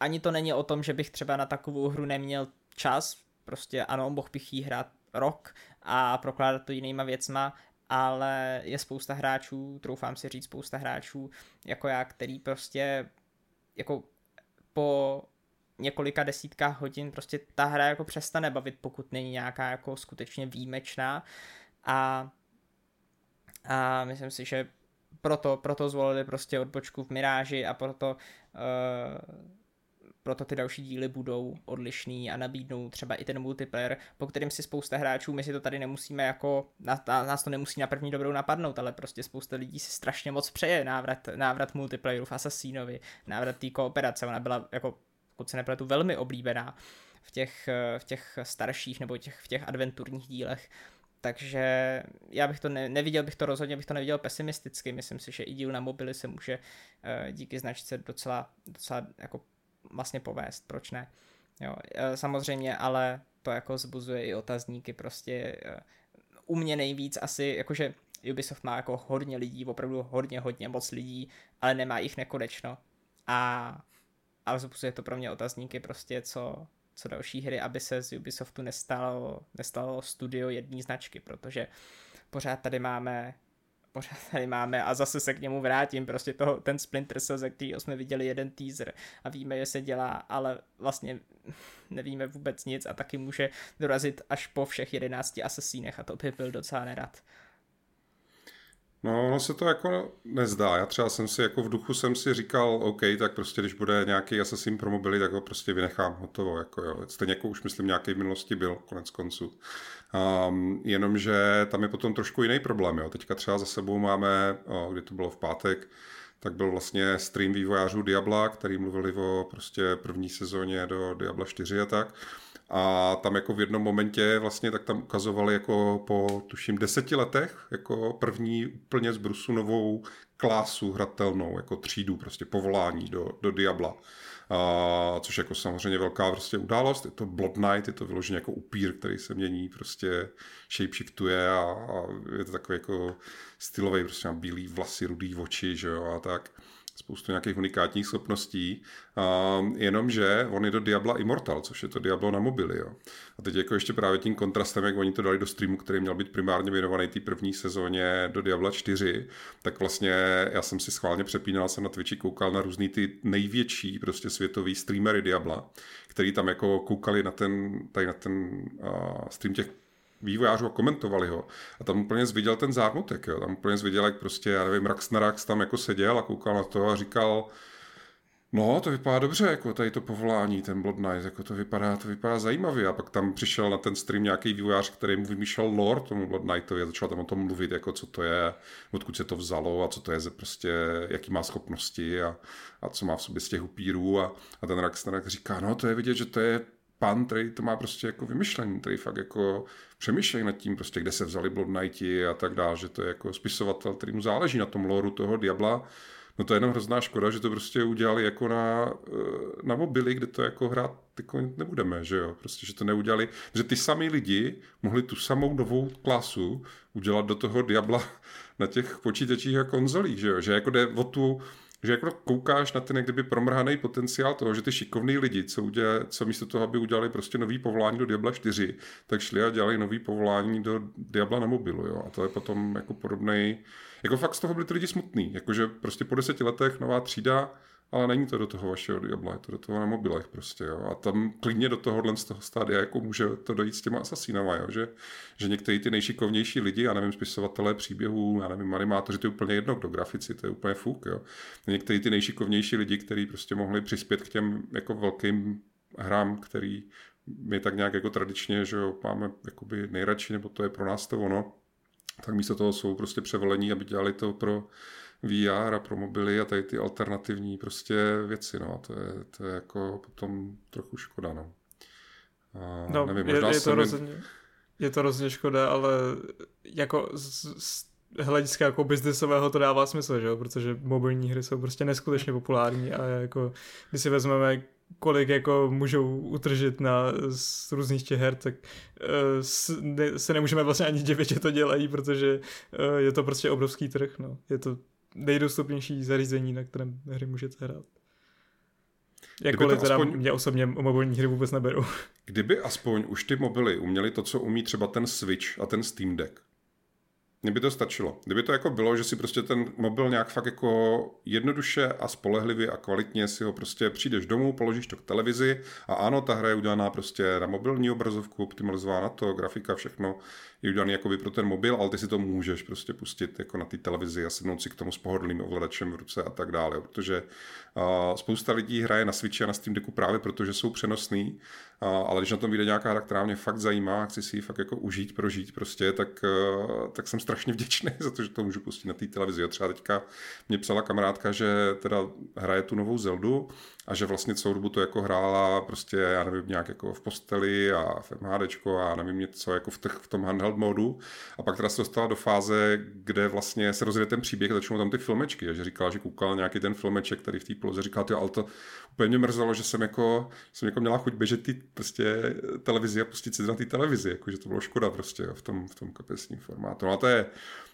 ani to není o tom, že bych třeba na takovou hru neměl čas, prostě ano, mohl bych jí hrát rok a prokládat to jinýma věcma, ale je spousta hráčů, troufám si říct spousta hráčů, jako já, který prostě jako po několika desítkách hodin prostě ta hra jako přestane bavit, pokud není nějaká jako skutečně výjimečná. A, a myslím si, že proto, proto zvolili prostě odbočku v Miráži a proto uh, proto ty další díly budou odlišný a nabídnou třeba i ten multiplayer, po kterým si spousta hráčů, my si to tady nemusíme jako, nás to nemusí na první dobrou napadnout, ale prostě spousta lidí si strašně moc přeje návrat, návrat multiplayeru v Assassinovi, návrat té kooperace, ona byla jako, pokud se nepletu, velmi oblíbená v těch, v těch starších nebo těch, v těch adventurních dílech. Takže já bych to ne, neviděl, bych to rozhodně bych to neviděl pesimisticky. Myslím si, že i díl na mobily se může uh, díky značce docela, docela jako vlastně povést, proč ne. Jo, e, samozřejmě, ale to jako zbuzuje i otazníky, prostě e, u mě nejvíc asi, jakože Ubisoft má jako hodně lidí, opravdu hodně, hodně moc lidí, ale nemá jich nekonečno. A, ale zbuzuje to pro mě otazníky prostě, co, co další hry, aby se z Ubisoftu nestalo, nestalo studio jedné značky, protože pořád tady máme pořád tady máme a zase se k němu vrátím, prostě toho, ten Splinter Cell, ze kterého jsme viděli jeden teaser a víme, že se dělá, ale vlastně nevíme vůbec nic a taky může dorazit až po všech jedenácti asesínech a to by byl docela nerad. No, ono se to jako nezdá. Já třeba jsem si jako v duchu jsem si říkal, OK, tak prostě když bude nějaký Assassin pro mobily, tak ho prostě vynechám hotovo. Jako jo. Stejně jako už myslím nějaký v minulosti byl, konec konců. Um, jenomže tam je potom trošku jiný problém. Jo. Teďka třeba za sebou máme, o, kdy to bylo v pátek, tak byl vlastně stream vývojářů Diabla, který mluvili o prostě první sezóně do Diabla 4 a tak. A tam jako v jednom momentě vlastně tak tam ukazovali jako po tuším deseti letech jako první úplně z Brusu novou klásu hratelnou, jako třídu, prostě povolání do, do Diabla. A, což jako samozřejmě velká prostě událost. Je to Blood Knight, je to vyloženě jako upír, který se mění, prostě shapeshiftuje a, a je to takový jako stylový, prostě má bílý vlasy, rudý oči, že jo, a tak spoustu nějakých unikátních schopností, um, jenomže on je do Diabla Immortal, což je to Diablo na mobily. Jo. A teď jako ještě právě tím kontrastem, jak oni to dali do streamu, který měl být primárně věnovaný té první sezóně do Diabla 4, tak vlastně já jsem si schválně přepínal, jsem na Twitchi koukal na různý ty největší prostě světový streamery Diabla, který tam jako koukali na ten, tady na ten uh, stream těch vývojářů a komentovali ho. A tam úplně zviděl ten zármutek, jo. Tam úplně zviděl, jak prostě, já nevím, Rax na Rax tam jako seděl a koukal na to a říkal, No, to vypadá dobře, jako tady to povolání, ten Blood Knight, jako to vypadá, to vypadá zajímavě. A pak tam přišel na ten stream nějaký vývojář, který mu vymýšlel lore tomu Blood Knightovi a začal tam o tom mluvit, jako co to je, odkud se to vzalo a co to je, prostě, jaký má schopnosti a, a co má v sobě z těch upírů. A, a ten Rax říká, no to je vidět, že to je pan, který to má prostě jako vymyšlení, který fakt jako přemýšlí nad tím, prostě, kde se vzali Blood Knighti a tak dále, že to je jako spisovatel, který mu záleží na tom loru toho Diabla. No to je jenom hrozná škoda, že to prostě udělali jako na, eh, na mobily, kde to jako hrát jako nebudeme, že jo, prostě, že to neudělali, že ty samý lidi mohli tu samou novou klasu udělat do toho Diabla na těch počítačích a konzolích, že jo, že jako jde o tu, že jako koukáš na ten jak kdyby promrhaný potenciál toho, že ty šikovní lidi, co, udělali, co místo toho, aby udělali prostě nový povolání do Diabla 4, tak šli a dělali nový povolání do Diabla na mobilu, jo. A to je potom jako podobný, jako fakt z toho byli ty lidi smutný, jakože prostě po deseti letech nová třída, ale není to do toho vašeho Diabla, je to do toho na mobilech prostě, jo. A tam klidně do tohohle z toho stádia jako může to dojít s těma asasínama, jo, že, že některý ty nejšikovnější lidi, já nevím, spisovatelé příběhů, já nevím, animátoři, to je úplně jedno, kdo grafici, to je úplně fuk, jo. Některý ty nejšikovnější lidi, kteří prostě mohli přispět k těm jako velkým hrám, který my tak nějak jako tradičně, že jo, máme jakoby nejradši, nebo to je pro nás to ono, tak místo toho jsou prostě převolení, aby dělali to pro VR a pro mobily a tady ty alternativní prostě věci, no to je, to je jako potom trochu škoda, no. A no, nevím, možná je, je to rozhodně. Je to hrozně škoda, ale jako z, z hlediska jako biznesového to dává smysl, že jo? protože mobilní hry jsou prostě neskutečně populární a jako, když si vezmeme, kolik jako můžou utržit na, z různých těch her, tak uh, s, ne, se nemůžeme vlastně ani divit, že to dělají, protože uh, je to prostě obrovský trh, no. Je to nejdostupnější zařízení, na kterém hry můžete hrát. Jakkoliv teda aspoň... mě osobně mobilní hry vůbec neberou. Kdyby aspoň už ty mobily uměly to, co umí třeba ten Switch a ten Steam Deck, mně by to stačilo. Kdyby to jako bylo, že si prostě ten mobil nějak fakt jako jednoduše a spolehlivě a kvalitně si ho prostě přijdeš domů, položíš to k televizi a ano, ta hra je udělaná prostě na mobilní obrazovku, optimalizovaná na to, grafika, všechno je udělaný jakoby pro ten mobil, ale ty si to můžeš prostě pustit jako na té televizi a sednout si k tomu s pohodlným ovladačem v ruce a tak dále, protože uh, spousta lidí hraje na Switchi a na Steam Decku právě protože jsou přenosný, ale když na tom vyjde nějaká hra, která mě fakt zajímá, chci si ji fakt jako užít, prožít prostě, tak, uh, tak jsem strašně vděčný za to, že to můžu pustit na té televizi. A třeba teďka mě psala kamarádka, že teda hraje tu novou Zeldu a že vlastně celou dobu to jako hrála prostě, já nevím, nějak jako v posteli a v MHDčko a nevím něco jako v, těch, v tom handheld modu a pak teda se dostala do fáze, kde vlastně se rozjede ten příběh a začnou tam ty filmečky a že říkala, že koukala nějaký ten filmeček, který v té poloze říkala, ty, ale to úplně mě mrzelo, že jsem jako, jsem jako měla chuť běžet ty prostě televizi a pustit si na té televizi, jako, že to bylo škoda prostě jo, v tom, v tom kapesním formátu. No a to je,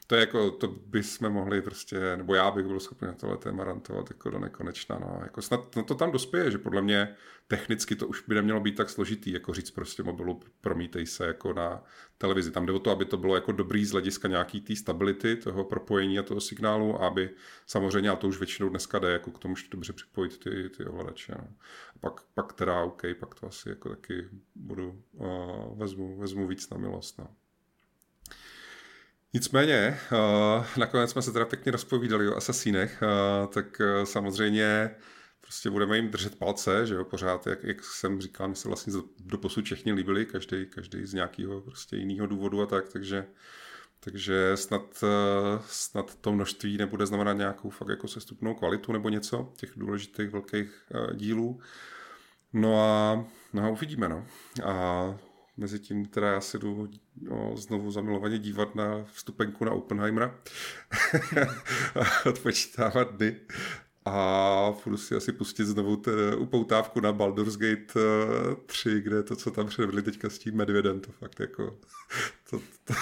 to je jako, to bychom mohli prostě, nebo já bych byl schopný na tohle téma rantovat jako do nekonečna, no. Jako snad no to tam dospěje, že podle mě technicky to už by nemělo být tak složitý, jako říct prostě mobilu promítej se jako na televizi. Tam jde o to, aby to bylo jako dobrý z hlediska nějaký té stability, toho propojení a toho signálu, aby samozřejmě, a to už většinou dneska jde, jako k tomu dobře připojit ty, ty ovladače. No. A pak, pak teda OK, pak to asi jako taky budu, uh, vezmu, vezmu víc na milost. No. Nicméně, uh, nakonec jsme se teda pěkně rozpovídali o asasínech, uh, tak uh, samozřejmě prostě budeme jim držet palce, že jo, pořád, jak, jak jsem říkal, mi se vlastně do posud všechny líbili, každý, každý z nějakého prostě jiného důvodu a tak, takže takže snad, snad to množství nebude znamenat nějakou fakt jako sestupnou kvalitu nebo něco těch důležitých velkých dílů. No a, no a uvidíme, no. A Mezi tím teda já si jdu no, znovu zamilovaně dívat na vstupenku na Oppenheimera odpočítávat dny a budu si asi pustit znovu upoutávku na Baldur's Gate 3, eh, kde to, co tam předvedli teďka s tím medvědem, to fakt jako to, to,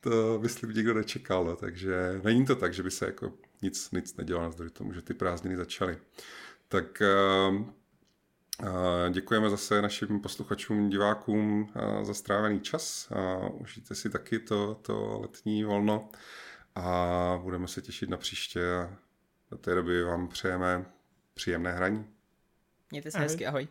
to myslím nikdo nečekal, no, takže není to tak, že by se jako nic, nic nedělalo navzdory tomu, že ty prázdniny začaly. Tak uh, Děkujeme zase našim posluchačům, divákům za strávený čas. Užijte si taky to, to letní volno a budeme se těšit na příště a do té doby vám přejeme příjemné hraní. Mějte se hezky, ahoj.